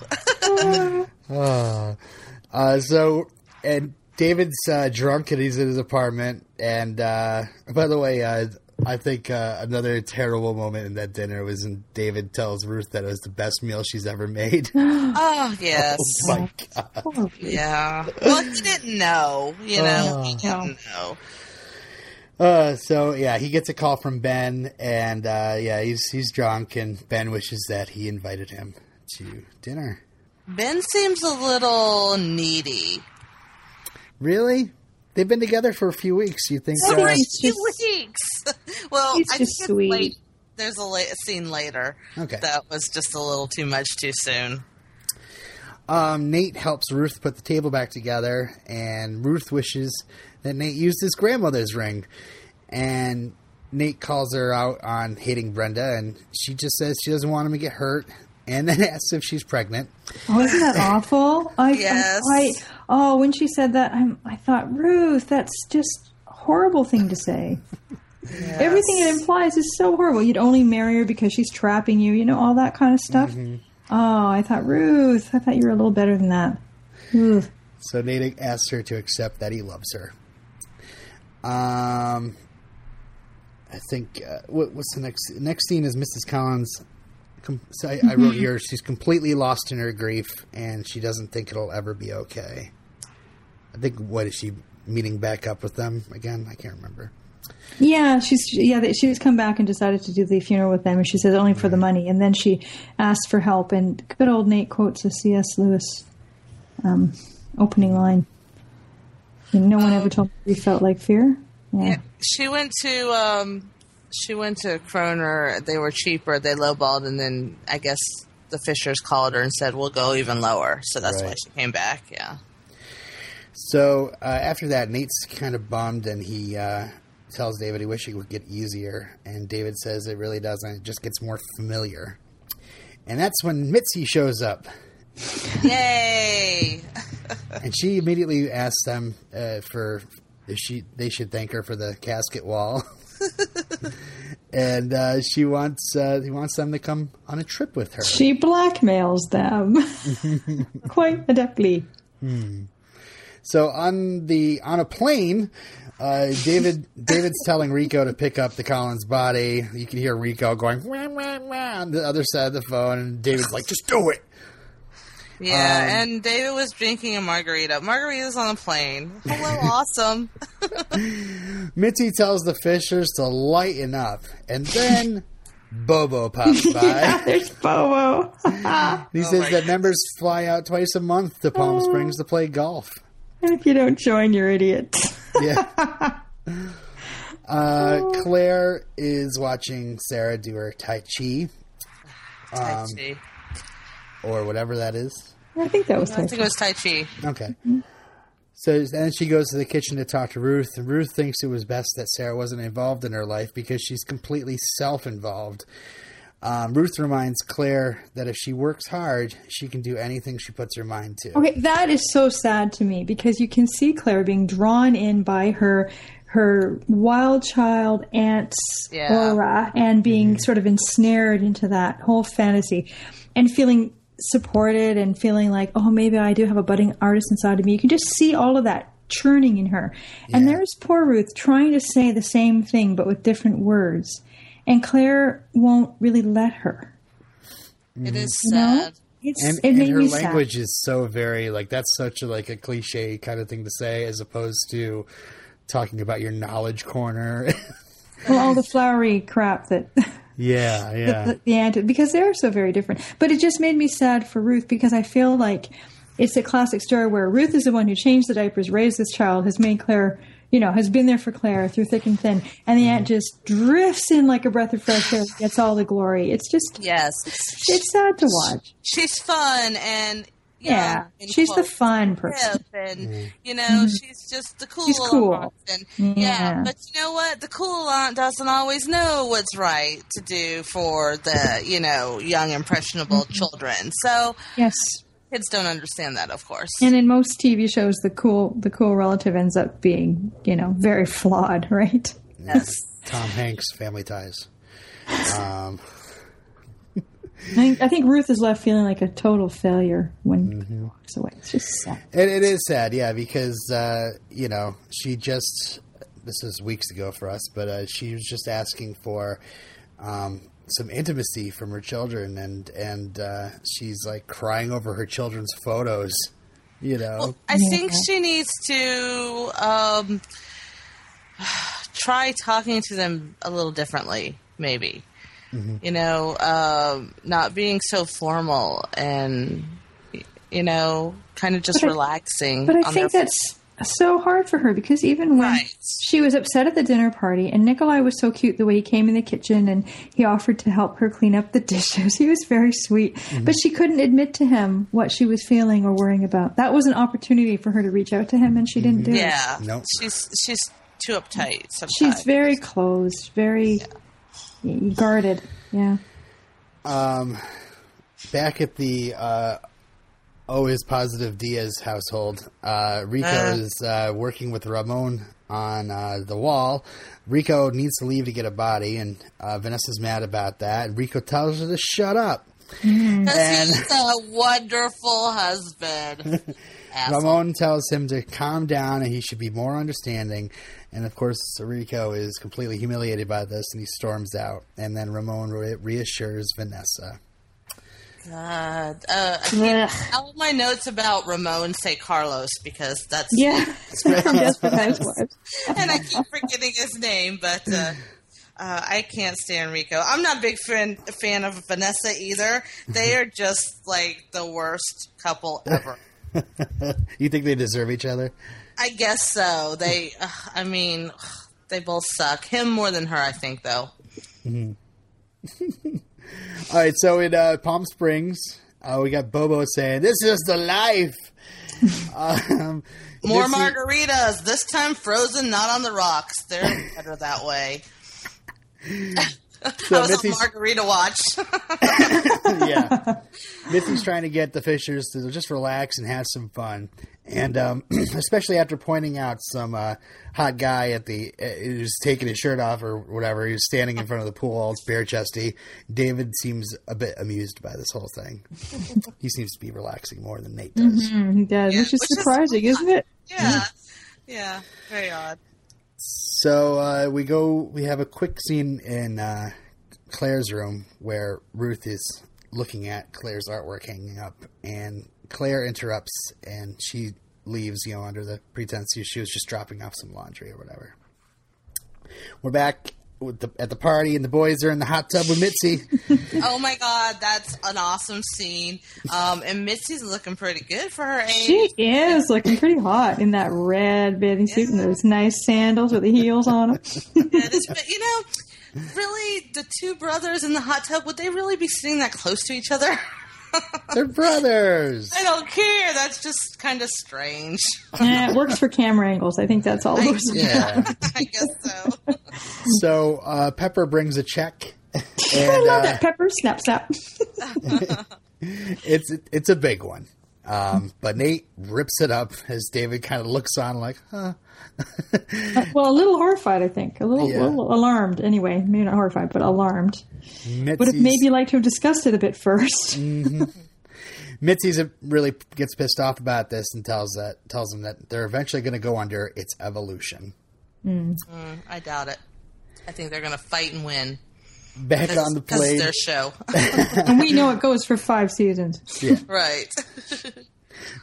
Uh, so, and David's uh, drunk and he's in his apartment. And uh, by the way, uh, I think uh, another terrible moment in that dinner was when David tells Ruth that it was the best meal she's ever made. *gasps* Oh yes, *laughs* oh my god! yeah. Well, he didn't know. You know, he didn't know. Uh, so yeah, he gets a call from Ben, and uh, yeah, he's he's drunk, and Ben wishes that he invited him to dinner. Ben seems a little needy. Really? They've been together for a few weeks. You think? Maybe Uh, he's Few just- weeks. *laughs* well, He's I just think it's sweet. late. There's a, la- a scene later Okay. that was just a little too much too soon. Um, Nate helps Ruth put the table back together, and Ruth wishes that Nate used his grandmother's ring. And Nate calls her out on hating Brenda, and she just says she doesn't want him to get hurt, and then *laughs* asks if she's pregnant. Oh, isn't that *laughs* awful? I, Yes. I, oh, when she said that, I'm, I thought, Ruth, that's just a horrible thing to say. Everything it implies is so horrible. You'd only marry her because she's trapping you, you know, all that kind of stuff. Oh, I thought, Ruth, I thought you were a little better than that. Ugh. So Nate asks her to accept that he loves her. Um, I think uh, what, what's the next next scene is Mrs. Collins. Com- so I, I wrote here she's completely lost in her grief, and she doesn't think it'll ever be okay. I think what is she meeting back up with them again? I can't remember. Yeah, she's yeah. She's come back and decided to do the funeral with them, and she says only for the money. And then she asked for help, and good old Nate quotes a C.S. Lewis um, opening line. And no one ever told me he felt like fear. Yeah. Yeah, she went to um, she went to Kroner. They were cheaper. They lowballed, and then I guess the Fishers called her and said, "We'll go even lower." So that's why she came back. Yeah. So uh, after that, Nate's kind of bummed, and he uh, tells David he wishes it would get easier. And David says it really doesn't; it just gets more familiar. And that's when Mitzi shows up, Yay! *laughs* and she immediately asks them uh, for if she they should thank her for the casket wall. *laughs* and uh, she wants uh, he wants them to come on a trip with her. She blackmails them *laughs* quite adeptly. So on the on a plane, uh, David David's telling Rico to pick up the Collins body. You can hear Rico going wah, wah, wah, on the other side of the phone, and David's like, "Just do it." Yeah, Um, and David was drinking a margarita. Margarita's on a plane. Hello, *laughs* awesome. *laughs* Mitzi tells the Fishers to lighten up, and then Bobo pops *laughs* by. There's Bobo. He says that members fly out twice a month to Palm Springs to play golf. And if you don't join, you're idiots. Yeah. *laughs* Uh, Claire is watching Sarah do her Tai Chi, Tai Um, Chi. or whatever that is. I think that was I think it was Tai Chi. Okay. So then she goes to the kitchen to talk to Ruth, and Ruth thinks it was best that Sarah wasn't involved in her life because she's completely self involved. Um, Ruth reminds Claire that if she works hard, she can do anything she puts her mind to. Okay, that is so sad to me because you can see Claire being drawn in by her her wild child aunt's Yeah. aura and being sort of ensnared into that whole fantasy and feeling supported and feeling like, oh, maybe I do have a budding artist inside of me. You can just see all of that churning in her. And there's poor Ruth trying to say the same thing but with different words. And Claire won't really let her. It is You know? sad. It's, and, it and made her me sad. language is so very like that's such a like a cliche kind of thing to say as opposed to talking about your knowledge corner. Well, all the flowery crap that yeah, *laughs* yeah. the, the aunt because they're so very different. But it just made me sad for Ruth because I feel like it's a classic story where Ruth is the one who changed the diapers, raised this child, has made Claire, you know, has been there for Claire through thick and thin, and the mm-hmm. aunt just drifts in like a breath of fresh air, gets all the glory. It's just Yes. it's sad to watch. She's fun and Yeah, young and she's the fun person. hip and mm-hmm. you know mm-hmm. she's just the cool She's cool. aunt. And, yeah. Yeah. but you know what the cool aunt doesn't always know what's right to do for the you know young impressionable Mm-hmm. children so Yes. Kids don't understand that of course And in most TV shows, the cool the cool relative ends up being, you know, very flawed, *laughs* right? yes Tom Hanks, Family Ties. Um, I think, I think Ruth is left feeling like a total failure when he walks away. It's just sad. it, it is sad, yeah, because uh, you know she just this was weeks ago for us, but uh, she was just asking for um, some intimacy from her children, and and uh, she's like crying over her children's photos. You know, Well, I think she needs to um, *sighs* try talking to them a little differently, maybe. You know, um, not being so formal and, you know, kind of just But I- relaxing. But I on think their- that's so hard for her because even when Right. she was upset at the dinner party and Nikolai was so cute the way he came in the kitchen and he offered to help her clean up the *laughs* dishes. He was very sweet. But she couldn't admit to him what she was feeling or worrying about. That was an opportunity for her to reach out to him and she didn't do it. Yeah. Nope. She's she's too uptight sometimes. She's very closed, very guarded. Yeah. Um back at the uh, O is positive Diaz household, uh, Rico Uh. is uh, working with Ramon on uh, the wall. Rico needs to leave to get a body, and uh, Vanessa's mad about that. And Rico tells her to shut up. Because and- he's a wonderful husband. *laughs* Ramon tells him to calm down and he should be more understanding. And of course, Rico is completely humiliated by this and he storms out. And then Ramon re- reassures Vanessa. God. Uh, I can't, all of my notes about Ramon say Carlos because that's Yeah. From Desperate Housewives. and I keep forgetting his name, but uh, uh, I can't stand Rico. I'm not a big fan fan of Vanessa either. They are just like the worst couple ever. *laughs* you think they deserve each other? I guess so. They, uh, I mean, they both suck. Him more than her, I think, though. *laughs* All right, so in uh, Palm Springs, uh, we got Bobo saying, This is the life. *laughs* um, More Mitzi- margaritas. This time frozen, not on the rocks. They're better that way. *laughs* So I was on Mitzi's- margarita watch. *laughs* yeah. *laughs* Mitzi's trying to get the Fishers to just relax and have some fun. And um, *clears throat* especially after pointing out some uh, hot guy at the uh, who's taking his shirt off or whatever, he was standing in front of the pool, all bare chesty. David seems a bit amused by this whole thing. *laughs* he seems to be relaxing more than Nate does. Mm, he does, Yeah, which is which is surprising, isn't it? yeah, yeah, very odd. So uh, we go. We have a quick scene in uh, Claire's room where Ruth is looking at Claire's artwork hanging up, and Claire interrupts, and she leaves. You know, under the pretense she, was just dropping off some laundry or whatever. We're back the, at the party, and the boys are in the hot tub with Mitzi. *laughs* Oh my god, that's an awesome scene. Um, and Mitzi's looking pretty good for her age. She is looking pretty hot in that red bathing suit and those nice sandals with the heels on them. Yeah, *laughs* this- but you know, really, the two brothers in the hot tub would they really be sitting that close to each other? *laughs* *laughs* They're brothers. I don't care. That's just kind of strange. yeah, it works for camera angles. I think that's all. Those *laughs* Yeah. I guess so. So uh, Pepper brings a check *laughs* I love uh, that pepper. Snap, snap. it's it's a big one. Um, but Nate rips it up as David kind of looks on like, huh. *laughs* well, a little horrified, I think. A little, Yeah. little alarmed. Anyway, maybe not horrified, but alarmed. Would have Mitzi's, maybe liked to have discussed it a bit first. *laughs* Mitzi's a, really gets pissed off about this and tells that tells him that they're eventually going to go under its evolution. Mm, I doubt it. I think they're going to fight and win. Back on the Because plane, their show. *laughs* and we know it goes for five seasons. right.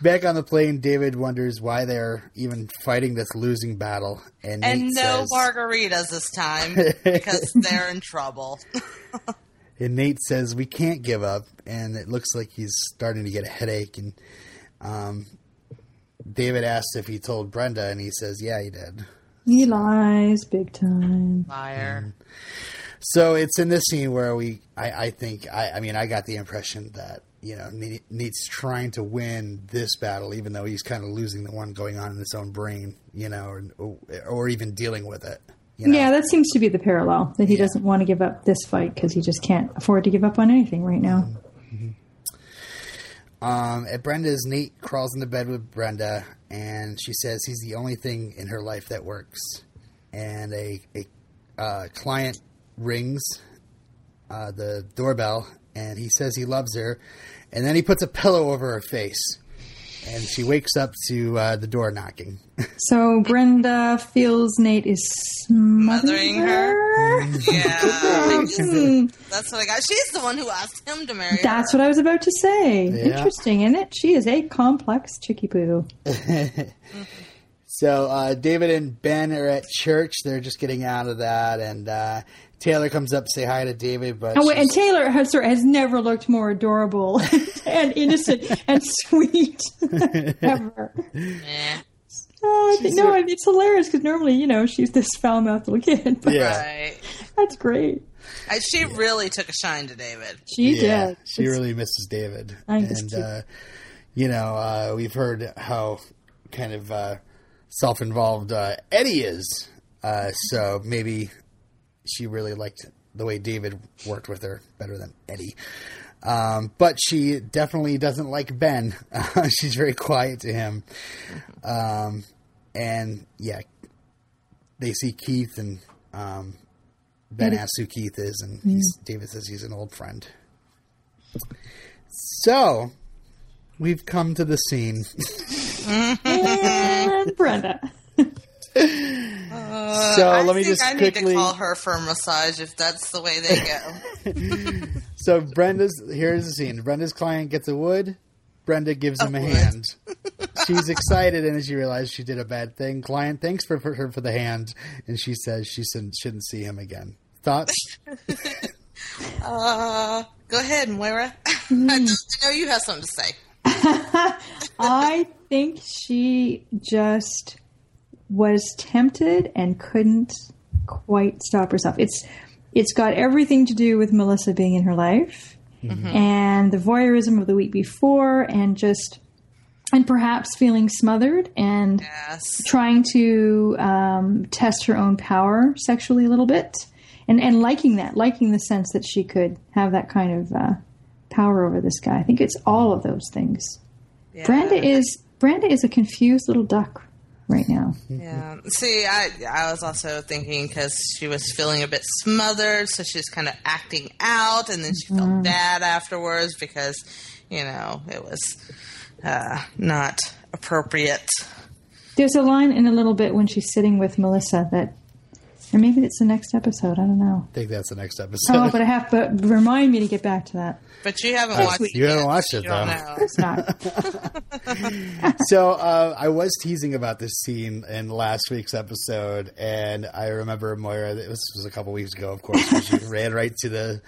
Back on the plane, David wonders why they're even fighting this losing battle, and Nate And no says, margaritas this time because *laughs* they're in trouble. *laughs* And Nate says we can't give up, and it looks like he's starting to get a headache. And um, David asks if he told Brenda, and he says, "Yeah, he did." He lies big time. Fire. So it's in this scene where we, I, I think, I, I mean, I got the impression that you know Nate's trying to win this battle, even though he's kind of losing the one going on in his own brain, you know, or, or even dealing with it. You know? Yeah, that seems to be the parallel that he doesn't want to give up this fight because he just can't afford to give up on anything right now. Um, at Brenda's, Nate crawls into bed with Brenda, and she says he's the only thing in her life that works. And a, a uh, client rings uh, the doorbell, and he says he loves her, and then he puts a pillow over her face, and she wakes up to uh, the door knocking. *laughs* So Brenda feels Nate is smothering Smothering her. her. Yeah. *laughs* That's what I got. She's the one who asked him to marry That's her. what I was about to say. Yeah. Interesting, isn't it? She is a complex chicky poo. *laughs* So uh, David and Ben are at church; they're just getting out of that, and uh, Taylor comes up to say hi to David, but Oh, and Taylor has, sorry, has never looked more adorable *laughs* and innocent and *laughs* sweet *laughs* ever. Oh, I think- no, it's hilarious because normally, you know, she's this foul mouthed little kid. But yeah. Right. That's great. I, she really took a shine to David. She yeah, did. she It's- really misses David. I just and keep- uh, you know, uh, we've heard how kind of uh, self-involved uh, Eddie is. Uh, so maybe she really liked the way David worked with her better than Eddie. Um, but she definitely doesn't like Ben. *laughs* she's very quiet to him. Um, and yeah, they see Keith and um, Ben Eddie- asks who Keith is, and he's, David says he's an old friend. So, we've come to the scene. *laughs* and *laughs* Brenda. so I let me think just I quickly. need to call her for a massage if that's the way they go. *laughs* So Brenda's here's the scene. Brenda's client gets a wood. Brenda gives him a wood. hand. *laughs* She's excited, and as she realizes she did a bad thing, client thanks for, for her for the hand, and she says she shouldn't, shouldn't see him again. Thoughts? *laughs* Uh, go ahead, Moira. I know you have something to say. I think she just was tempted and couldn't quite stop herself. It's it's got everything to do with Melissa being in her life and the voyeurism of the week before and just and perhaps feeling smothered and Yes. trying to um, test her own power sexually a little bit and and liking that liking the sense that she could have that kind of uh, power over this guy i think it's all of those things Yeah. brenda is brenda is a confused little duck right now Yeah. See, I I was also thinking because she was feeling a bit smothered, so she was kind of acting out, and then she felt bad afterwards because you know it was uh, not appropriate. there's a line in a little bit when she's sitting with melissa that or maybe it's the next episode i don't know I think that's the next episode. oh but i have but remind me to get back to that But you haven't watched. it You haven't watched it, you though. know. it's not *laughs* *laughs* so uh, I was teasing about this scene in last week's episode, and I remember Moira. This was a couple weeks ago, of course. she *laughs* ran right to the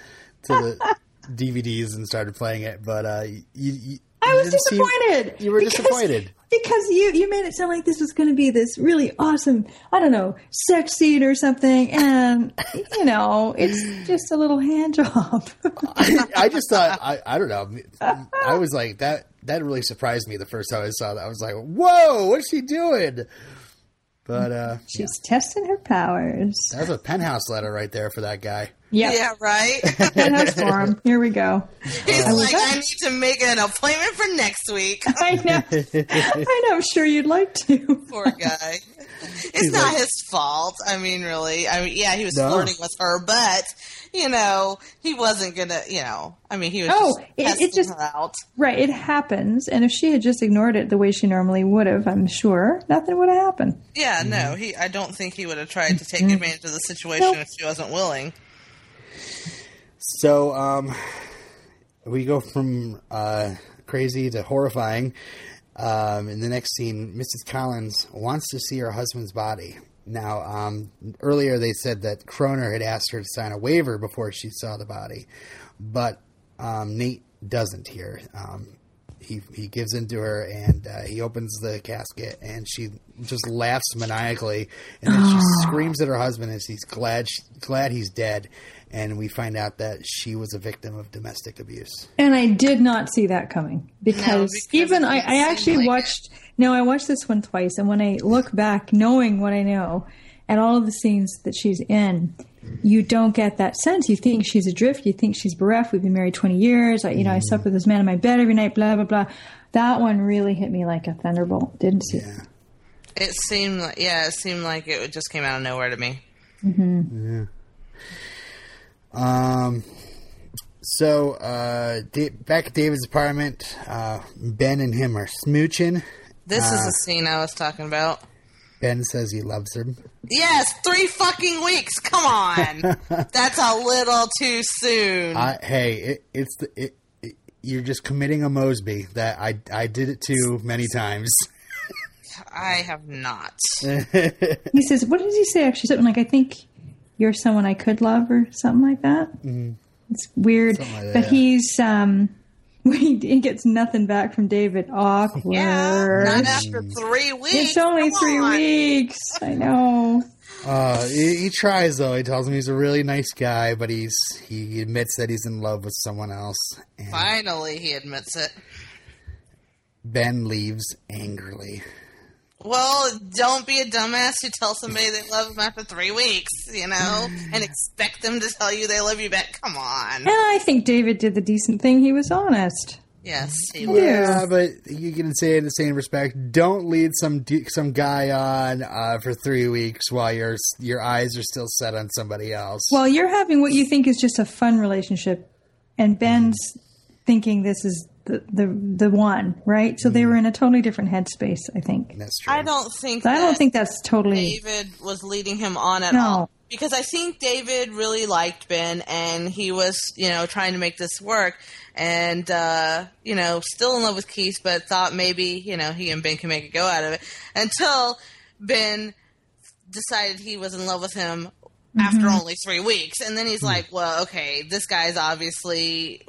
to the DVDs and started playing it. But uh, you, you, I was didn't seem- disappointed. you were disappointed. Because you you made it sound like this was going to be this really awesome, I don't know, sex scene or something, and you know, it's just a little hand job. *laughs* I, just thought I, I don't know. I was like that. That really surprised me the first time I saw that. I was like, "Whoa, what's she doing?" But uh, She's testing her powers. that's a penthouse letter right there for that guy. Yep. Yeah, right. *laughs* Penthouse Forum. Here we go. He's I like, up. I need to make an appointment for next week. *laughs* I know. *laughs* I know. I'm sure you'd like to. Poor guy. It's not his fault. I mean, really. I mean, yeah, he was No. flirting with her, but you know, he wasn't gonna. You know, I mean, he was. Oh, just it- it just- her out. Right. It happens. And if she had just ignored it the way she normally would have, I'm sure nothing would have happened. Yeah, Mm-hmm. no, he. I don't think he would have tried to take advantage of the situation Nope. if she wasn't willing. So, um, we go from uh, crazy to horrifying. Um, in the next scene, Mrs. Collins wants to see her husband's body. Now, um, earlier they said that Kroner had asked her to sign a waiver before she saw the body, but um, Nate doesn't here. Um, he he gives in to her and uh, he opens the casket and she just laughs maniacally and then she screams at her husband as he's glad glad he's dead and we find out that she was a victim of domestic abuse. And I did not see that coming because, because even I, I actually like watched. No, I watched this one twice, and when I look back, knowing what I know, at all of the scenes that she's in, you don't get that sense. You think she's adrift. You think she's bereft. We've been married twenty years. I, you know, I mm-hmm. slept with this man in my bed every night. Blah blah blah. That one really hit me like a thunderbolt. Didn't see. it. It seemed, like, yeah, it seemed like it just came out of nowhere to me. Mm-hmm. Um, so uh, da- back at David's apartment, uh, Ben and him are smooching. This Uh. is the scene I was talking about. Ben says he loves her. Yes, three fucking weeks. Come on, *laughs* that's a little too soon. I, hey, it, it's the, it, it, you're just committing a Mosby that I I did it too many times. I have not. *laughs* He says, "What did he say? Actually, something like I think you're someone I could love, or something like that." It's weird, Something like but that. he's um, *laughs* he, he gets nothing back from David. Awkward. Yeah, not after three weeks. it's only Come three on. weeks. I know. *laughs* Uh, he, he tries though. He tells him he's a really nice guy, but he's he admits that he's in love with someone else. And Finally, he admits it. Ben leaves angrily. Well, don't be a dumbass who tells somebody they love them after three weeks, you know, and *sighs* expect them to tell you they love you back. Come on. And I think David did the decent thing. He was honest. Yes, he was. Yeah, but you can say in the same respect, don't lead some d- some guy on uh, for three weeks while your your eyes are still set on somebody else. Well, you're having what you think is just a fun relationship, and Ben's thinking this is the the the one, right? So they mm-hmm. were in a totally different headspace. I think. That's true. I don't think. I don't think that's totally. David was leading him on at No. all because I think David really liked Ben and he was, you know, trying to make this work and uh, you know, still in love with Keith, but thought maybe you know he and Ben can make a go out of it until Ben decided he was in love with him after mm-hmm. only three weeks, and then he's hmm. like, "Well, okay, this guy's obviously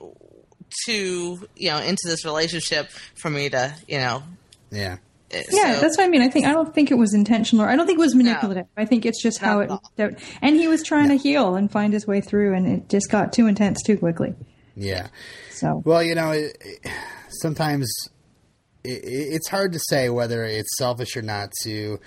too you know into this relationship for me to you know." Yeah. uh, Yeah, so- that's what I mean. I think I don't think it was intentional, or I don't think it was manipulative. I think it's just how it at worked out. And he was trying to heal and find his way through, and it just got too intense too quickly. Yeah. So Well, you know, it, it, sometimes it, it's hard to say whether it's selfish or not to,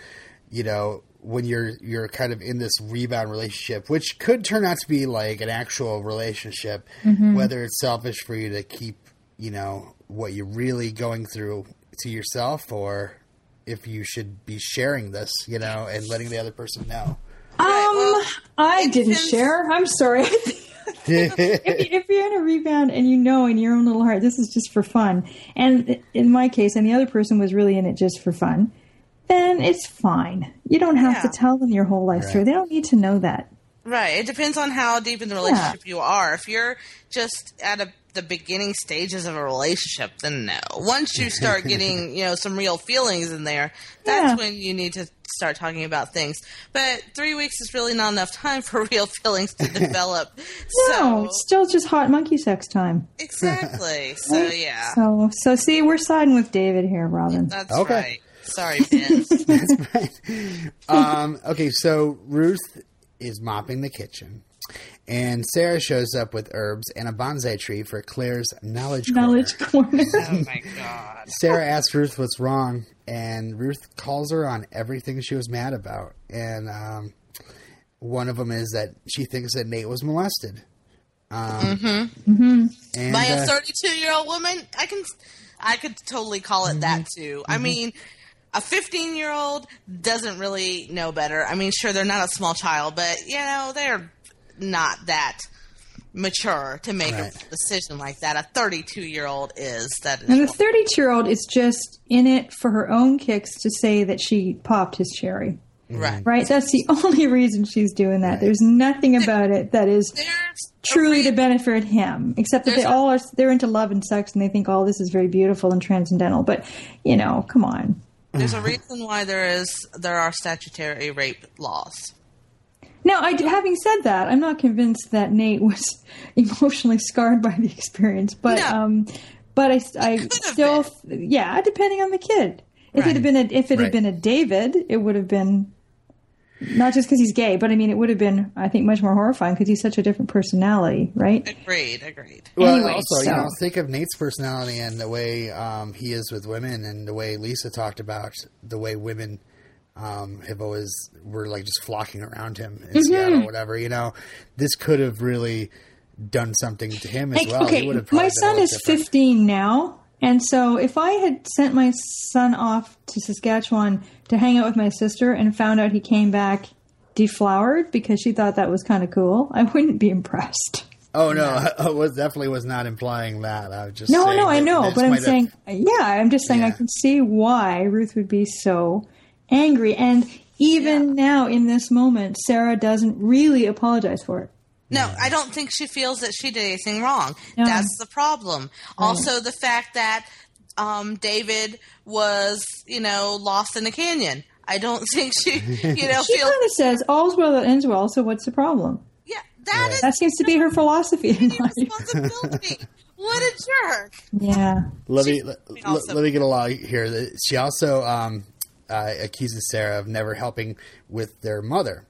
you know, when you're you're kind of in this rebound relationship, which could turn out to be like an actual relationship, whether it's selfish for you to keep, you know, what you're really going through to yourself or if you should be sharing this, you know, and letting the other person know. Um, well, I didn't depends- share. I'm sorry. *laughs* if, if you're in a rebound and you know in your own little heart this is just for fun, and in my case, and the other person was really in it just for fun, then it's fine. You don't have Yeah. to tell them your whole life Right. story. They don't need to know that. Right. It depends on how deep in the relationship you are. If you're just at a, the beginning stages of a relationship, then no. Once you start *laughs* getting, you know, some real feelings in there, that's Yeah. when you need to start talking about things. But three weeks is really not enough time *laughs* for real feelings to develop. *laughs* No, so it's still just hot monkey sex time. exactly. So yeah, So, so see, we're siding with David here, Robin. that's Okay. right. Sorry, Ben. *laughs* um, okay, so Ruth is mopping the kitchen, and Sarah shows up with herbs and a bonsai tree for Claire's knowledge corner. Knowledge corner. *laughs* oh my god. Sarah asks Ruth what's wrong, and Ruth calls her on everything she was mad about. And um, one of them is that she thinks that Nate was molested. Um, Mm-hmm. and, By a uh, 32 year old woman, I can, I could totally call it that Mm-hmm. too. I mean, a 15 year old doesn't really know better. I mean, sure, they're not a small child, but you know, they're not that mature to make Right. a decision like that. A 32 year old is that. Is And the 32 year old is just in it for her own kicks to say that she popped his cherry. right. Mm-hmm. Right? That's the *laughs* only reason she's doing that. There's nothing about it that is There's truly to benefit him, except that they There's a- all are, they're into love and sex and they think, oh, this is very beautiful and transcendental. But, you know, come on. There's a reason why there is there are statutory rape laws. Now, I, having said that, I'm not convinced that Nate was *laughs* emotionally scarred by the experience, but No. um, but I, I could have still, yeah, depending on the kid. If it had been a, if it Right. had been a David, it would have been not just because he's gay, but I mean, it would have been, I think, much more horrifying because he's such a different personality, right? Agreed. Agreed. Well, Anyway, also, so- you know, think of Nate's personality and the way um, he is with women, and the way Lisa talked about the way women um, have always were like just flocking around him Mm-hmm. Seattle, or whatever. You know, this could have really done something to him as Like, well. He okay, would have my son is different. 15 now, and so if I had sent my son off to Saskatchewan to hang out with my sister and found out he came back deflowered because she thought that was kind of cool, I wouldn't be impressed. Oh no, *laughs* I was definitely was not implying that. I was just No, saying no, I know, but I'm might have- saying, yeah, I'm just saying I can see why Ruth would be so angry, and even now in this moment, Sarah doesn't really apologize for it. No, I don't think she feels that she did anything wrong. No. That's the problem. Also, the fact that um, David was, you know, lost in a canyon. I don't *laughs* think she, you know, She feels. kind of says, "All's well that ends well." So what's the problem? Yeah, that is That seems to be her philosophy in life. what a jerk! Yeah. Let me let, let- let me get along here. She also um, uh, accuses Sarah of never helping with their mother,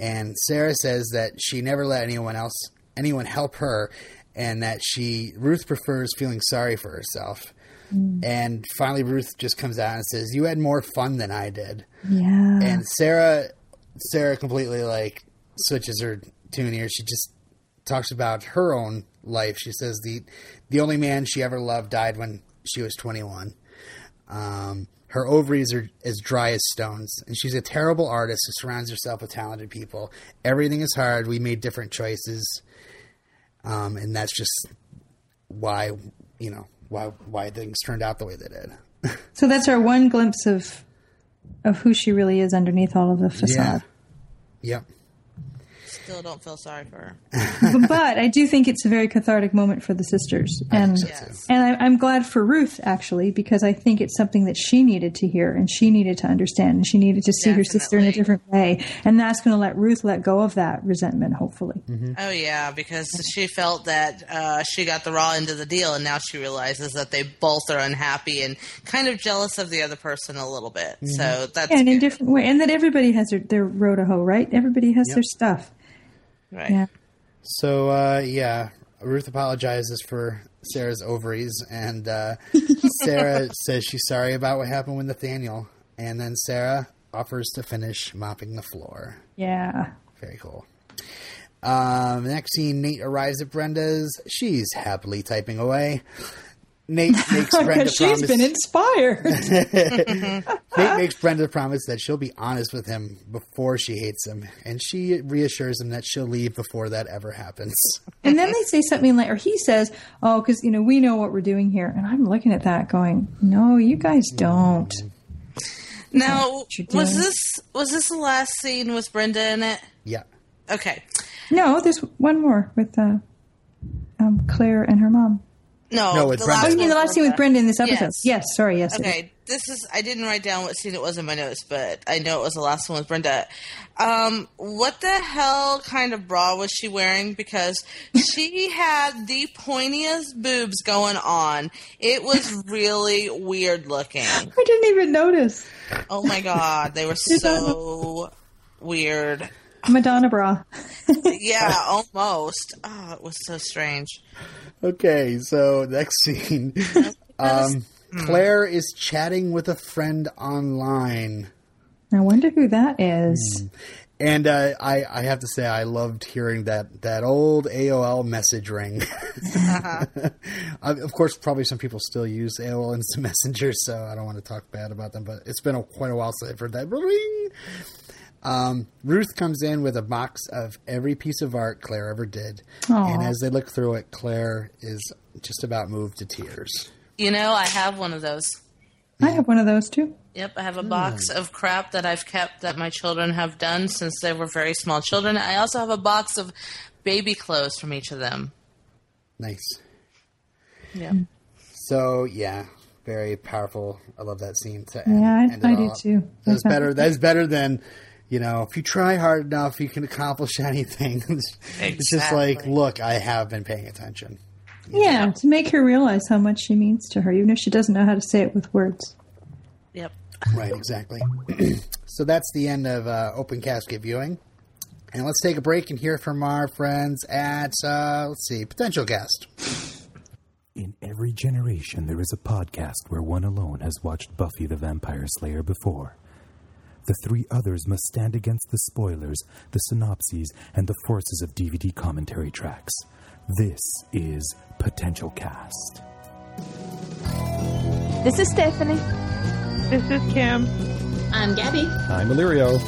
and Sarah says that she never let anyone else anyone help her, and that she Ruth prefers feeling sorry for herself. And finally, Ruth just comes out and says, "You had more fun than I did." Yeah. and Sarah Sarah completely like switches her tune here. She just talks about her own life. She says the the only man she ever loved died when she was 21. Um, her ovaries are as dry as stones, and she's a terrible artist who surrounds herself with talented people. Everything is hard. We made different choices, um, and that's just why you know why why things turned out the way they did. *laughs* So that's our one glimpse of of who she really is underneath all of the facade. Yep. Still don't feel sorry for her. *laughs* but I do think it's a very cathartic moment for the sisters, and Yes. and I, I'm glad for Ruth actually because I think it's something that she needed to hear and she needed to understand and she needed to see her sister in a different way, and that's going to let Ruth let go of that resentment. Hopefully, Oh yeah, because she felt that uh, she got the raw end of the deal, and now she realizes that they both are unhappy and kind of jealous of the other person a little bit. So that's and in a different way, and that everybody has their, their row to hoe, right? Everybody has their stuff. Right. Yeah. So uh, yeah, Ruth apologizes for Sarah's ovaries, and uh, *laughs* Sarah says she's sorry about what happened with Nathaniel, and then Sarah offers to finish mopping the floor. Yeah. Very cool. Um, next scene, Nate arrives at Brenda's. She's happily typing away. Nate *laughs* makes Brenda Because she's promise. been inspired. *laughs* Nate makes *laughs* Brenda promise that she'll be honest with him before she hates him, and she reassures him that she'll leave before that ever happens. And then they say something like, or he says, "Oh, because you know we know what we're doing here." And I'm looking at that, going, "No, you guys don't." Now, was this was this the last scene with Brenda in it? Yeah. Okay. No, there's one more with uh, um, Claire and her mom. No, No, with the Brenda. Oh, last you mean the last scene with Brenda. Brenda in this episode? Yes. Yes. Sorry. Yes. it is. Okay, this is I didn't write down what scene it was in my notes, but I know it was the last one with Brenda. Um, what the hell kind of bra was she wearing? Because she *laughs* had the pointiest boobs going on. It was really weird looking. *laughs* I didn't even notice Oh my god, they were *laughs* so weird. Madonna bra. Yeah, almost. Oh, it was so strange. Okay, so next *laughs* scene. Um, Claire is chatting with a friend online. I wonder who that is. And uh, I, I have to say, I loved hearing that, that old AOL message ring. *laughs* of course, probably some people still use AOL Instant *laughs* Messenger, so I don't want to talk bad about them. But it's been a, quite a while since I've heard that ring. Um, Ruth comes in with a box of every piece of art Claire ever did, Aw. and as they look through it, Claire is just about moved to tears. You know, I have one of those. I have one of those too. Yep, I have a box of crap that I've kept that my children have done since they were very small children. I also have a box of baby clothes from each of them. Nice. Yeah. So yeah, very powerful. I love that scene. To end, Yeah, I- end it I do too. That's That's better. That's better than you know. If you try hard enough, you can accomplish *laughs* anything. It's just like, look, I have been paying attention. Yeah, to make her realize how much she means to her, even if she doesn't know how to say it with words. Yep. Right, exactly. *clears throat* so that's the end of uh, open casket viewing. And let's take a break and hear from our friends at, uh, let's see, Potential Cast. In every generation, there is a podcast where one alone has watched Buffy the Vampire Slayer before. The three others must stand against the spoilers, the synopses, and the forces of DVD commentary tracks. This is Potential Cast. This is Stephanie. This is Kim. I'm Gabby. I'm Illyrio.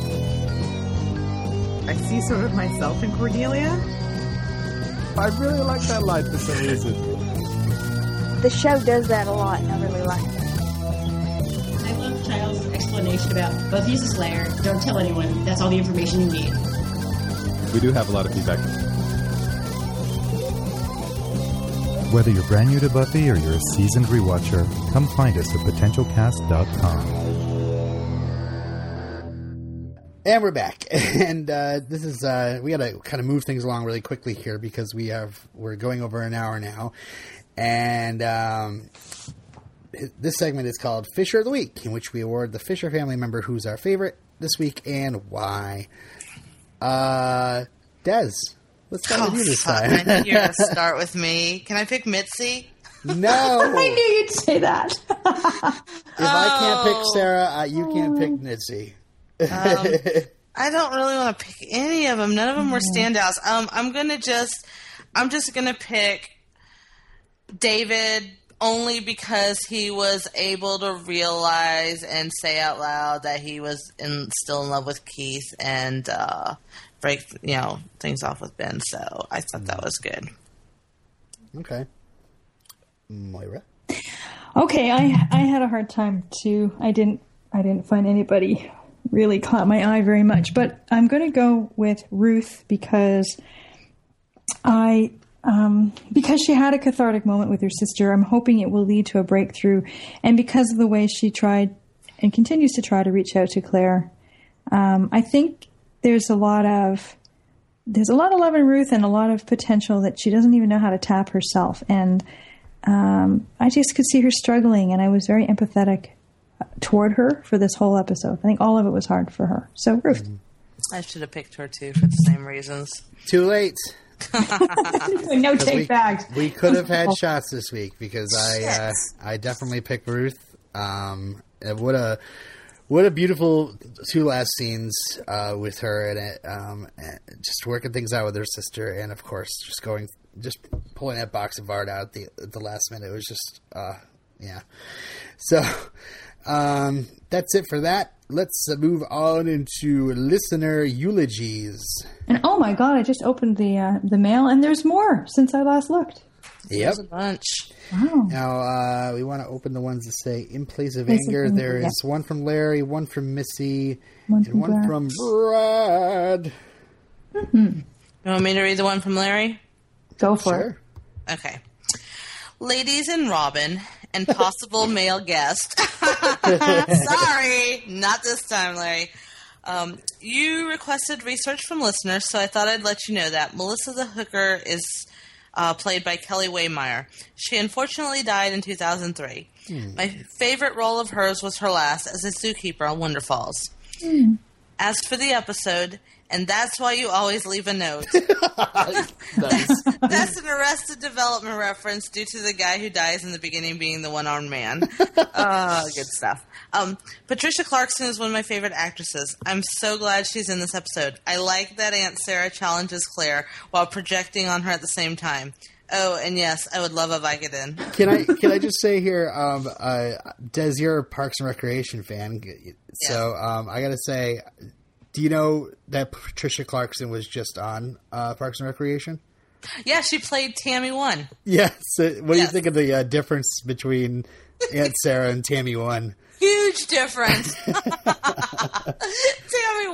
I see sort of myself in Cordelia. I really like that line for some reason. The show does that a lot, and I really like it. I love Giles' explanation about Buffy's a Slayer. Don't tell anyone. That's all the information you need. We do have a lot of feedback. Whether you're brand new to Buffy or you're a seasoned rewatcher, come find us at potentialcast.com. And we're back. *laughs* And uh, this is, uh, we got to kind of move things along really quickly here because we have, we're going over an hour now. And um, this segment is called Fisher of the Week, in which we award the Fisher family member who's our favorite this week and why. Uh, Des, let's start with you this fuck, time. I knew you were going *laughs* to start with me. Can I pick Mitzi? no! *laughs* I knew you'd say that. If I can't pick Oh. Sarah, uh, you can't pick Mitzi. Um, *laughs* I don't really want to pick any of them. None of them were standouts. Um, I'm gonna just, I'm just gonna pick David only because he was able to realize and say out loud that he was in, still in love with Keith and uh, break, you know, things off with Ben. So I thought that was good. okay. Moira? Okay, I I had a hard time too. I didn't I didn't find anybody really caught my eye very much, but I'm going to go with Ruth because I um, because she had a cathartic moment with her sister. I'm hoping it will lead to a breakthrough, and because of the way she tried and continues to try to reach out to Claire, um, I think there's a lot of there's a lot of love in Ruth and a lot of potential that she doesn't even know how to tap herself. And um, I just could see her struggling, and I was very empathetic toward her for this whole episode. I think all of it was hard for her. So, Ruth. I should have picked her too for the same reasons. Too late. *laughs* no take we. We could have had *laughs* shots this week because I uh, I definitely picked Ruth. Um, and what a what a beautiful two last scenes uh, with her and it, um, just working things out with her sister, and of course just going just pulling that box of art out at the at the last minute. It was just uh, yeah. So um, that's it for that. Let's uh, move on into listener eulogies. And oh my god, I just opened the uh, the mail, and there's more since I last looked. Yep. There's a bunch. Wow. Now uh, we want to open the ones that say "In place of Place of anger." anger, There is yeah. one from Larry, one from Missy, One and from one Brad. from Brad. You want me to read the one from Larry? Go for Sure. Okay. Ladies and Robin and possible male guest. *laughs* Sorry, not this time, Larry. Um, you requested research from listeners, so I thought I'd let you know that Melissa the Hooker is uh, played by Kelly Waymire. She unfortunately died in 2003. My favorite role of hers was her last as a zookeeper on Wonderfalls. As for the episode, and that's why you always leave a note. *laughs* Nice. *laughs* That's an Arrested Development reference due to the guy who dies in the beginning being the one armed man. Uh, *laughs* good stuff. Um, Patricia Clarkson is one of my favorite actresses. I'm so glad she's in this episode. I like that Aunt Sarah challenges Claire while projecting on her at the same time. Oh, and yes, I would love a Vicodin. Can I can I just say here, um, uh, Des, you're a Parks and Recreation fan, so um, I got to say, do you know that Patricia Clarkson was just on uh, Parks and Recreation? Yeah, she played Tammy One. Yes. So what do you think of the uh, difference between *laughs* Aunt Sarah and Tammy One? Huge difference. *laughs* *laughs* Tammy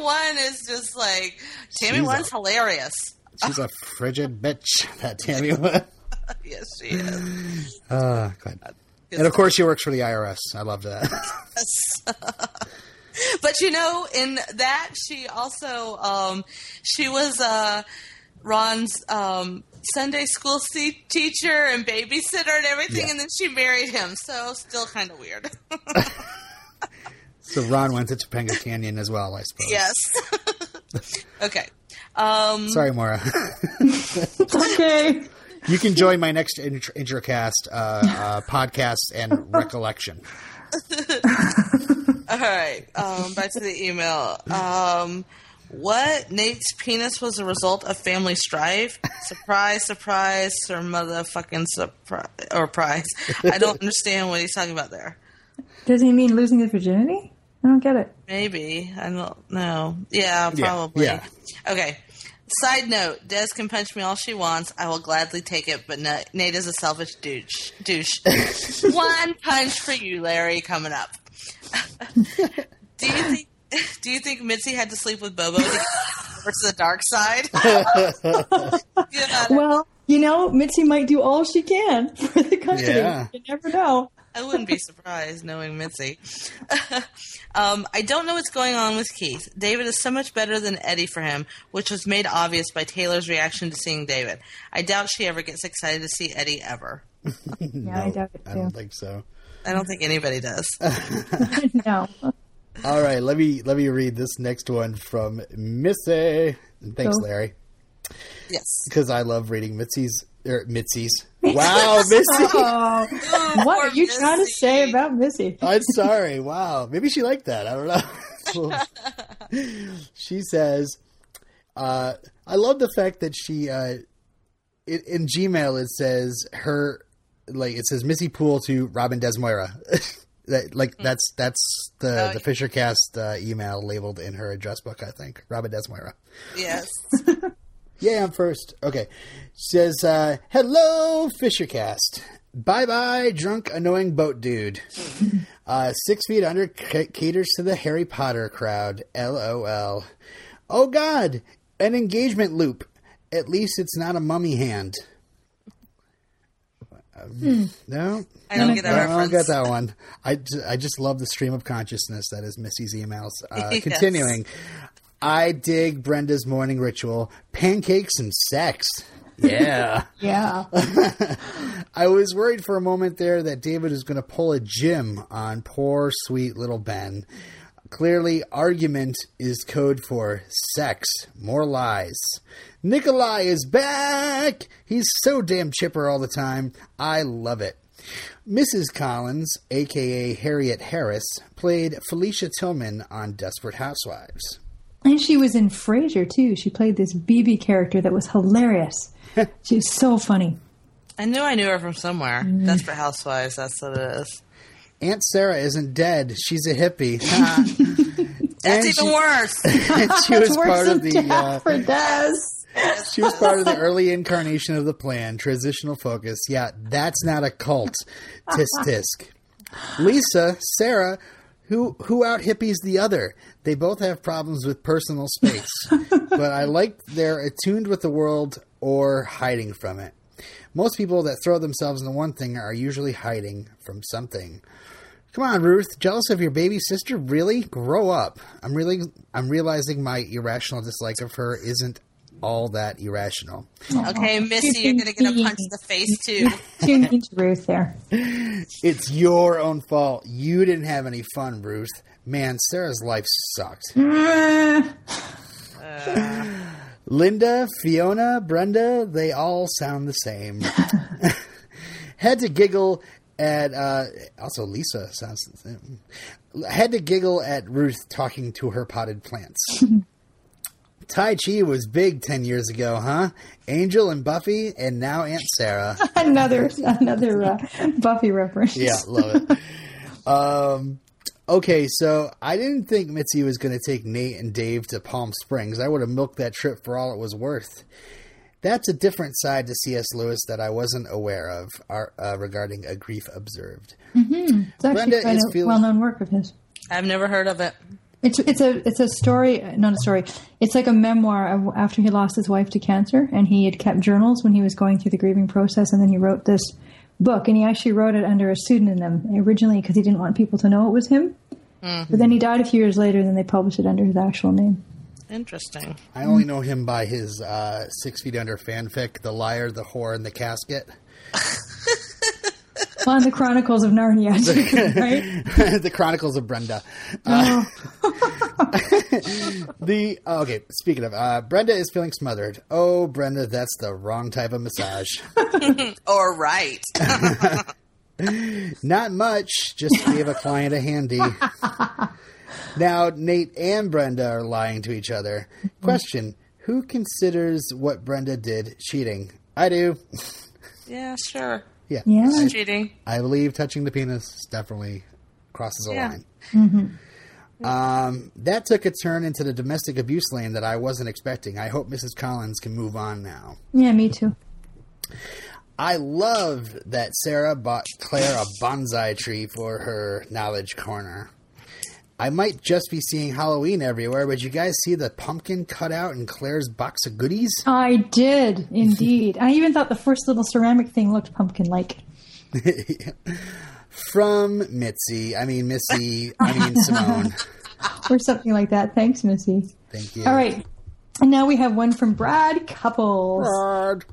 One is just like Tammy She's One's a- hilarious. She's a frigid bitch. That Tammy One. yes, she is. Uh, glad. And of course, she works for the IRS. I love that. But you know, in that she also um, she was uh, Ron's um, Sunday school se- teacher and babysitter and everything, Yeah. and then she married him. So still kind of weird. *laughs* so Ron went to Topanga Canyon as well, I suppose. yes. *laughs* okay. Um, Sorry, Maura. *laughs* okay. You can join my next intro- Introcast uh, uh, podcast and recollection. All right. Um, back to the email. Um, what? Nate's penis was a result of family strife? Surprise, surprise, or motherfucking surprise or prize. I don't *laughs* understand what he's talking about there. Does he mean losing his virginity? I don't get it. Maybe. I don't know. Yeah, Yeah, probably. yeah. Okay. Side note, Des can punch me all she wants. I will gladly take it, but Na- Nate is a selfish douche. douche. *laughs* One punch for you, Larry, coming up. *laughs* do you think *laughs* do you think Mitzi had to sleep with Bobo to get *laughs* over to the dark side? yeah, Well, you know, Mitzi might do all she can for the company. Yeah. You never know. I wouldn't be surprised knowing Mitzi. um, I don't know what's going on with Keith. David is so much better than Eddie for him, which was made obvious by Taylor's reaction to seeing David. I doubt she ever gets excited to see Eddie ever. Yeah, I doubt it I don't think so. I don't think anybody does. *laughs* *laughs* no. All right, let me let me read this next one from Missy. And Thanks, Cool. Larry. Yes, because I love reading Mitzi's or Mitzi's. *laughs* Wow, Missy. Oh, what are you trying to say about Missy? I'm sorry. Wow, maybe she liked that. I don't know. she says, uh, "I love the fact that she uh, it, in Gmail it says her like it says Missy Pool to Robin Desmoira. *laughs* that like that's that's the the Fisher Cast uh, email labeled in her address book. I think Robin Desmoira. Yes. *laughs* Yeah, I'm first. Okay. Says, uh, hello, Fishercast. Bye bye, drunk, annoying boat dude. Uh, six feet under c- caters to the Harry Potter crowd. LOL. Oh god, an engagement loop. At least it's not a mummy hand. Hmm. No, I don't get that I don't get that one. I, I just love the stream of consciousness that is Missy's emails. Uh, *laughs* Yes. Continuing, I dig Brenda's morning ritual: pancakes and sex. Yeah. *laughs* Yeah. *laughs* I was worried for a moment there that David was going to pull a Jim on poor, sweet little Ben. Clearly, argument is code for sex. More lies. Nikolai is back! He's so damn chipper all the time. I love it. Mrs. Collins, aka Harriet Harris, played Felicia Tillman on Desperate Housewives. And she was in Frasier too. She played this Bebe character that was hilarious. *laughs* she was so funny. I knew I knew her from somewhere. Mm. Desperate Housewives, that's what it is. Aunt Sarah isn't dead. She's a hippie. *laughs* That's And even she- worse. *laughs* and she was worse part of the death uh, for Des. she was part of the early incarnation of the plan transitional focus yeah that's not a cult tisk *laughs* tisk lisa sarah who who out hippies the other they both have problems with personal space but i like they're attuned with the world or hiding from it most people that throw themselves into one thing are usually hiding from something Come on, Ruth. Jealous of your baby sister? Really? Grow up. I'm really I'm realizing my irrational dislike of her isn't all that irrational. Okay, Missy, you're gonna get a punch in the face too. *laughs* Too mean Ruth there. It's your own fault. You didn't have any fun, Ruth. Man, Sarah's life sucked. *laughs* Uh. Linda, Fiona, Brenda, they all sound the same. *laughs* Had to giggle at, uh, also Lisa sounds the same. Had to giggle at Ruth talking to her potted plants. *laughs* Tai Chi was big 10 years ago, huh? Angel and Buffy, and now Aunt Sarah. *laughs* another another uh, Buffy reference. Yeah, love it. um, okay, so I didn't think Mitzi was going to take Nate and Dave to Palm Springs. I would have milked that trip for all it was worth. That's a different side to C.S. Lewis that I wasn't aware of uh, regarding a grief observed. Mm-hmm. It's actually Brenda quite is a feeling- well-known work of his. I've never heard of it. It's it's a it's a story, not a story. It's like a memoir of after he lost his wife to cancer, and he had kept journals when he was going through the grieving process, and then he wrote this book, and he actually wrote it under a pseudonym originally because he didn't want people to know it was him. But then he died a few years later, and then they published it under his actual name. Interesting. I only know him by his uh, Six Feet Under fanfic, The Liar, the Whore, and the Casket. *laughs* On the Chronicles of Narnia, *laughs* right? *laughs* the Chronicles of Brenda. Uh, *laughs* the oh, okay. Speaking of, uh, Brenda is feeling smothered. Oh, Brenda, that's the wrong type of massage. or right. Not much. Just gave a client a handy. now Nate and Brenda are lying to each other. Question: Who considers what Brenda did cheating? I do. yeah, sure. Yeah. Yeah. I, Cheating. I believe touching the penis definitely crosses a Yeah. line. Mm-hmm. Um, that took a turn into the domestic abuse lane that I wasn't expecting. I hope Mrs. Collins can move on now. Yeah, me too. I love that Sarah bought Claire a bonsai tree for her knowledge corner. I might just be seeing Halloween everywhere, but you guys see the pumpkin cut out in Claire's box of goodies? I did indeed. I even thought the first little ceramic thing looked pumpkin-like. *laughs* From Mitzi. I mean, Missy. I mean, Simone. *laughs* or something like that. Thanks, Missy. Thank you. All right. And now we have one from Brad Couples. Brad.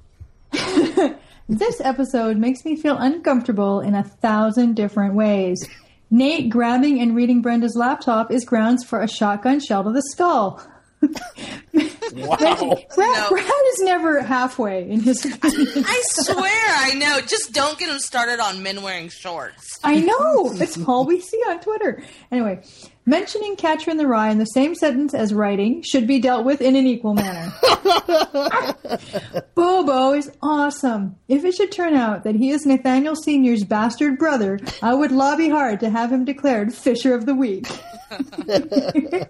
*laughs* This episode makes me feel uncomfortable in a thousand different ways. Nate grabbing and reading Brenda's laptop is grounds for a shotgun shell to the skull. *laughs* Wow. Brad, Brad is never halfway in his opinion. I swear I know. Just don't get him started on men wearing shorts. I know. It's all we see on Twitter. Anyway, mentioning Catcher in the Rye in the same sentence as writing should be dealt with in an equal manner. *laughs* Bobo is awesome. If it should turn out that he is Nathaniel Sr.'s bastard brother, I would lobby hard to have him declared Fisher of the Week. *laughs*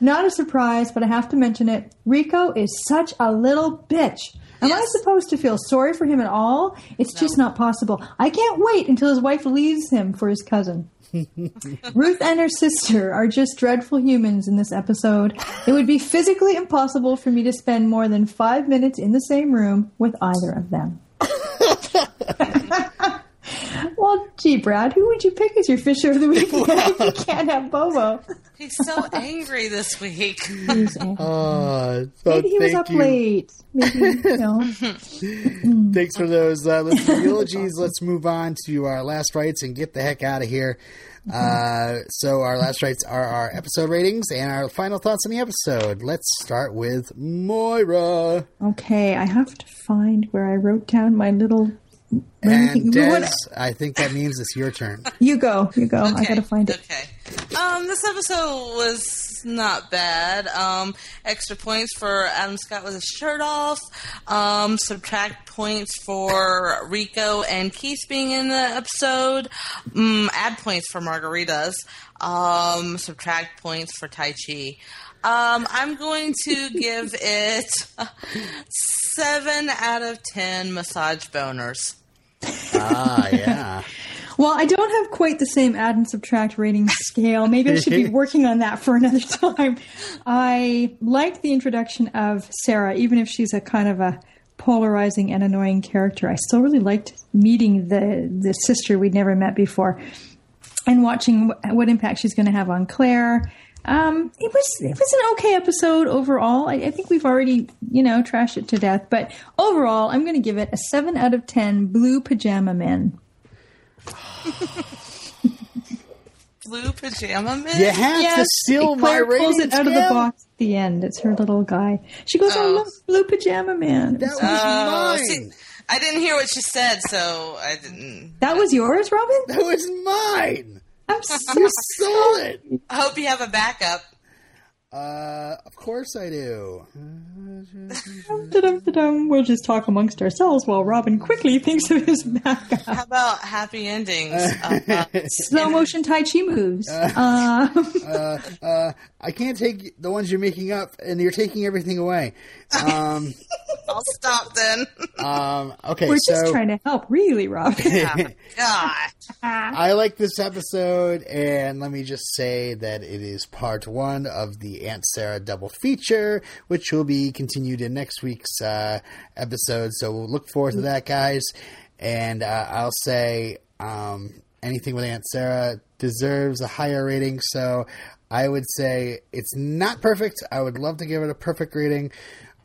Not a surprise, but I have to mention it. Rico is such a little bitch. Am I supposed to feel sorry for him at all? It's just not possible. I can't wait until his wife leaves him for his cousin. *laughs* Ruth and her sister are just dreadful humans in this episode. It would be physically impossible for me to spend more than five minutes in the same room with either of them. *laughs* well, gee, Brad, who would you pick as your Fisher of the Week *laughs* *laughs* if you can't have Bobo? He's so *laughs* angry this week. Uh, so Maybe he was up you. late. Maybe, you know. Thanks for those uh, listener eulogies. Let's move on to our last rites and get the heck out of here. Uh, so our last rites are our episode ratings and our final thoughts on the episode. Let's start with Moira Okay, I have to find where I wrote down my little. And Des. I think that means it's your turn. *laughs* You go, you go. I gotta find it. Okay. Um, this episode was not bad. Um, extra points for Adam Scott with his shirt off. Um, subtract points for Rico and Keith being in the episode. Um, add points for Margaritas. Um, subtract points for Tai Chi. Um, I'm going to *laughs* give it seven out of ten massage boners. Ah, yeah. Well, I don't have quite the same add and subtract rating scale. Maybe I should be *laughs* working on that for another time. I like the introduction of Sarah, even if she's a kind of a polarizing and annoying character. I still really liked meeting the the sister we'd never met before, and watching wh- what impact she's going to have on Claire. Um, it was it was an okay episode overall. I, I think we've already you know trashed it to death, but overall, I'm going to give it a seven out of ten. Blue pajama men. *laughs* Blue pajama man. You have to steal my Claire pulls ratings, it out of the box at the end. It's her little guy. She goes, "Oh, Oh. look, blue pajama man." That was Oh, mine. see, I didn't hear what she said, so I didn't. That was yours, Robin. That was mine. I'm You stole it. I hope you have a backup. Uh, of course I do. We'll just talk amongst ourselves while Robin quickly *laughs* thinks of his backup. How about happy endings? Uh, uh, Slow motion Tai Chi moves. Uh, uh, *laughs* uh, I can't take the ones you're making up, and you're taking everything away. Um, *laughs* I'll stop then. um, okay, we're so just trying to help, really, Robin. *laughs* God. I like this episode, and let me just say that it is part one of the Aunt Sarah double feature, which will be continued in next week's uh, episode. So we'll look forward to that, guys. And uh, I'll say um, anything with Aunt Sarah deserves a higher rating. So I would say it's not perfect. I would love to give it a perfect rating.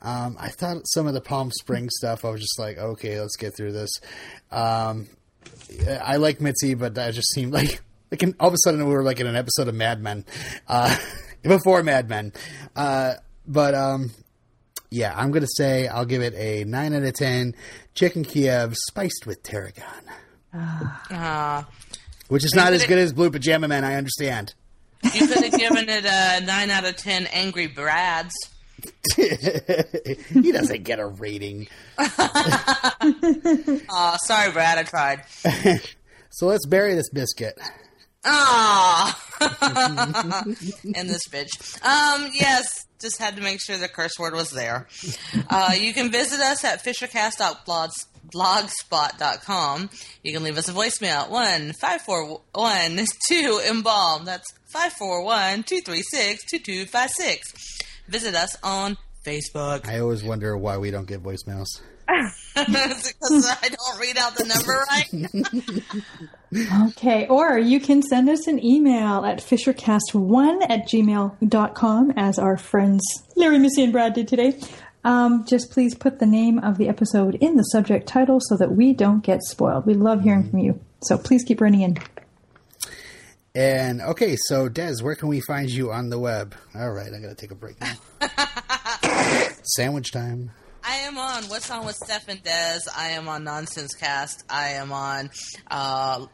Um, I thought some of the Palm Springs stuff, I was just like, okay, let's get through this. Um, I like Mitzi, but that just seemed like like an, all of a sudden we were like in an episode of Mad Men, uh, *laughs* before Mad Men. Uh, but um, yeah, I'm gonna say I'll give it a nine out of ten. Chicken Kiev spiced with tarragon, Uh, which is not as good as Blue Pajama Man. I understand. you could have given it a 9 out of 10 Angry Brads. *laughs* he doesn't get a rating. *laughs* Aw, sorry, Brad, I tried. *laughs* So let's bury this biscuit. Ah, and this bitch. Um, yes, just had to make sure the curse word was there. Uh, you can visit us at fishercast.blogspot.com. You can leave us a voicemail one five four one two embalm. That's five four one two three six two two five six. Visit us on Facebook. I always wonder why we don't get voicemails. *laughs* because I don't read out the number right. *laughs* Okay, or you can send us an email at fishercast1 at gmail.com as our friends Larry, Missy, and Brad did today. Um, just please put the name of the episode in the subject title so that we don't get spoiled. We love hearing from you. So please keep writing in. And okay, so Des, where can we find you on the web? All right, I gotta take a break now. *laughs* Sandwich time. I am on What's On with Steph and Des. I am on Nonsense Cast. I am on uh,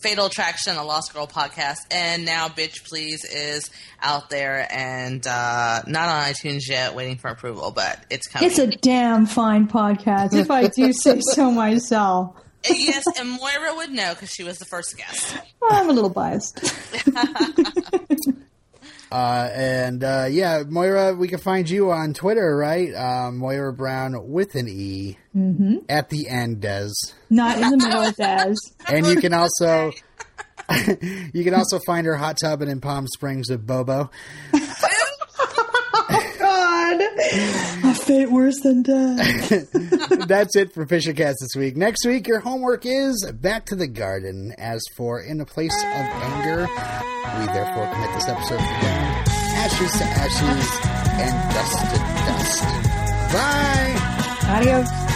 Fatal Attraction, a Lost Girl podcast. And now Bitch Please is out there and uh, not on iTunes yet, waiting for approval, but it's coming. It's a damn fine podcast, if I do say so *laughs* myself. Yes, and Moira would know because she was the first guest. I'm a little biased. *laughs* Uh, and uh, yeah, Moira, we can find you on Twitter, right? Uh, Moira Brown with an E hmm at the end, Des. Not in the middle, Des. *laughs* And you can also *laughs* you can also find her hot tubbing in Palm Springs with Bobo. A fate worse than death. *laughs* That's it for Fisher Fishercast this week. Next week, your homework is back to the garden. As for in a place of anger, we therefore commit this episode to ashes to ashes, and dust to dust. Bye. Adios.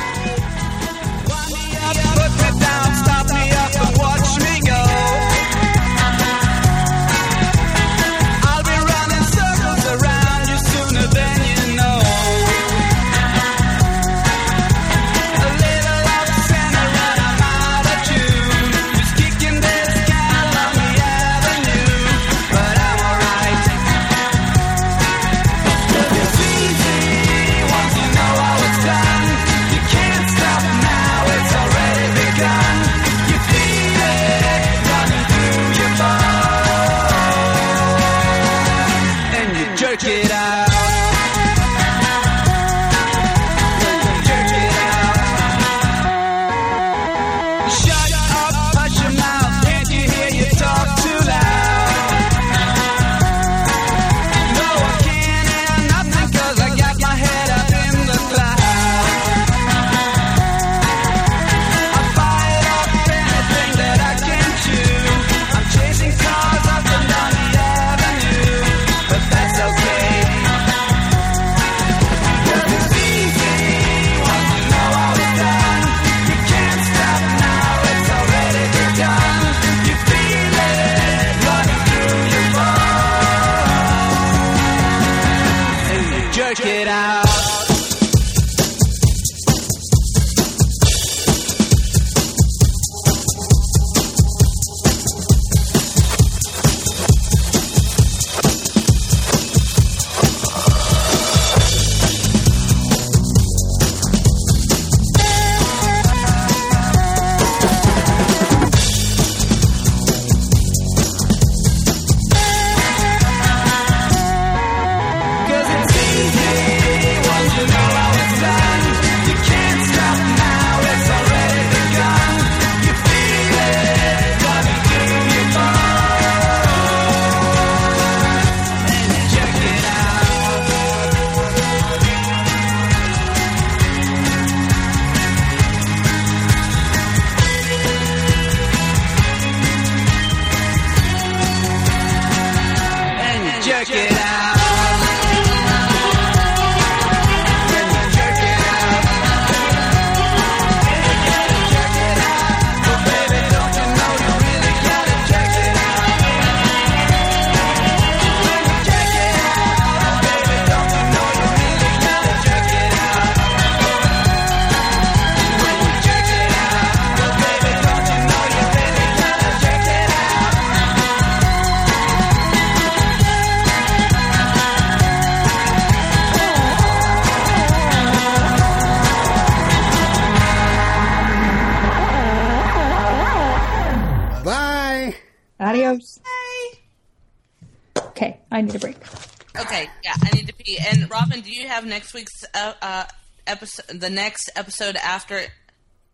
Episode, the next episode after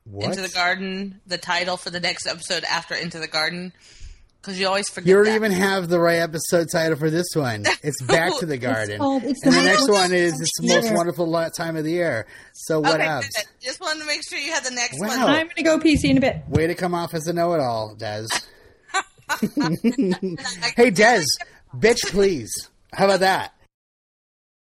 What? Into the Garden, the title for the next episode after Into the Garden? Because you always forget You don't that. even have the right episode title for this one. It's Back to the *laughs* Garden. called- it's and the the next one is It's the most wonderful time of the year. So what okay, else? good. Just wanted to make sure you had the next Wow. one. I'm gonna go PC in a bit. Way to come off as a know-it-all, Des. *laughs* *laughs* hey, Des, bitch, please. How about that?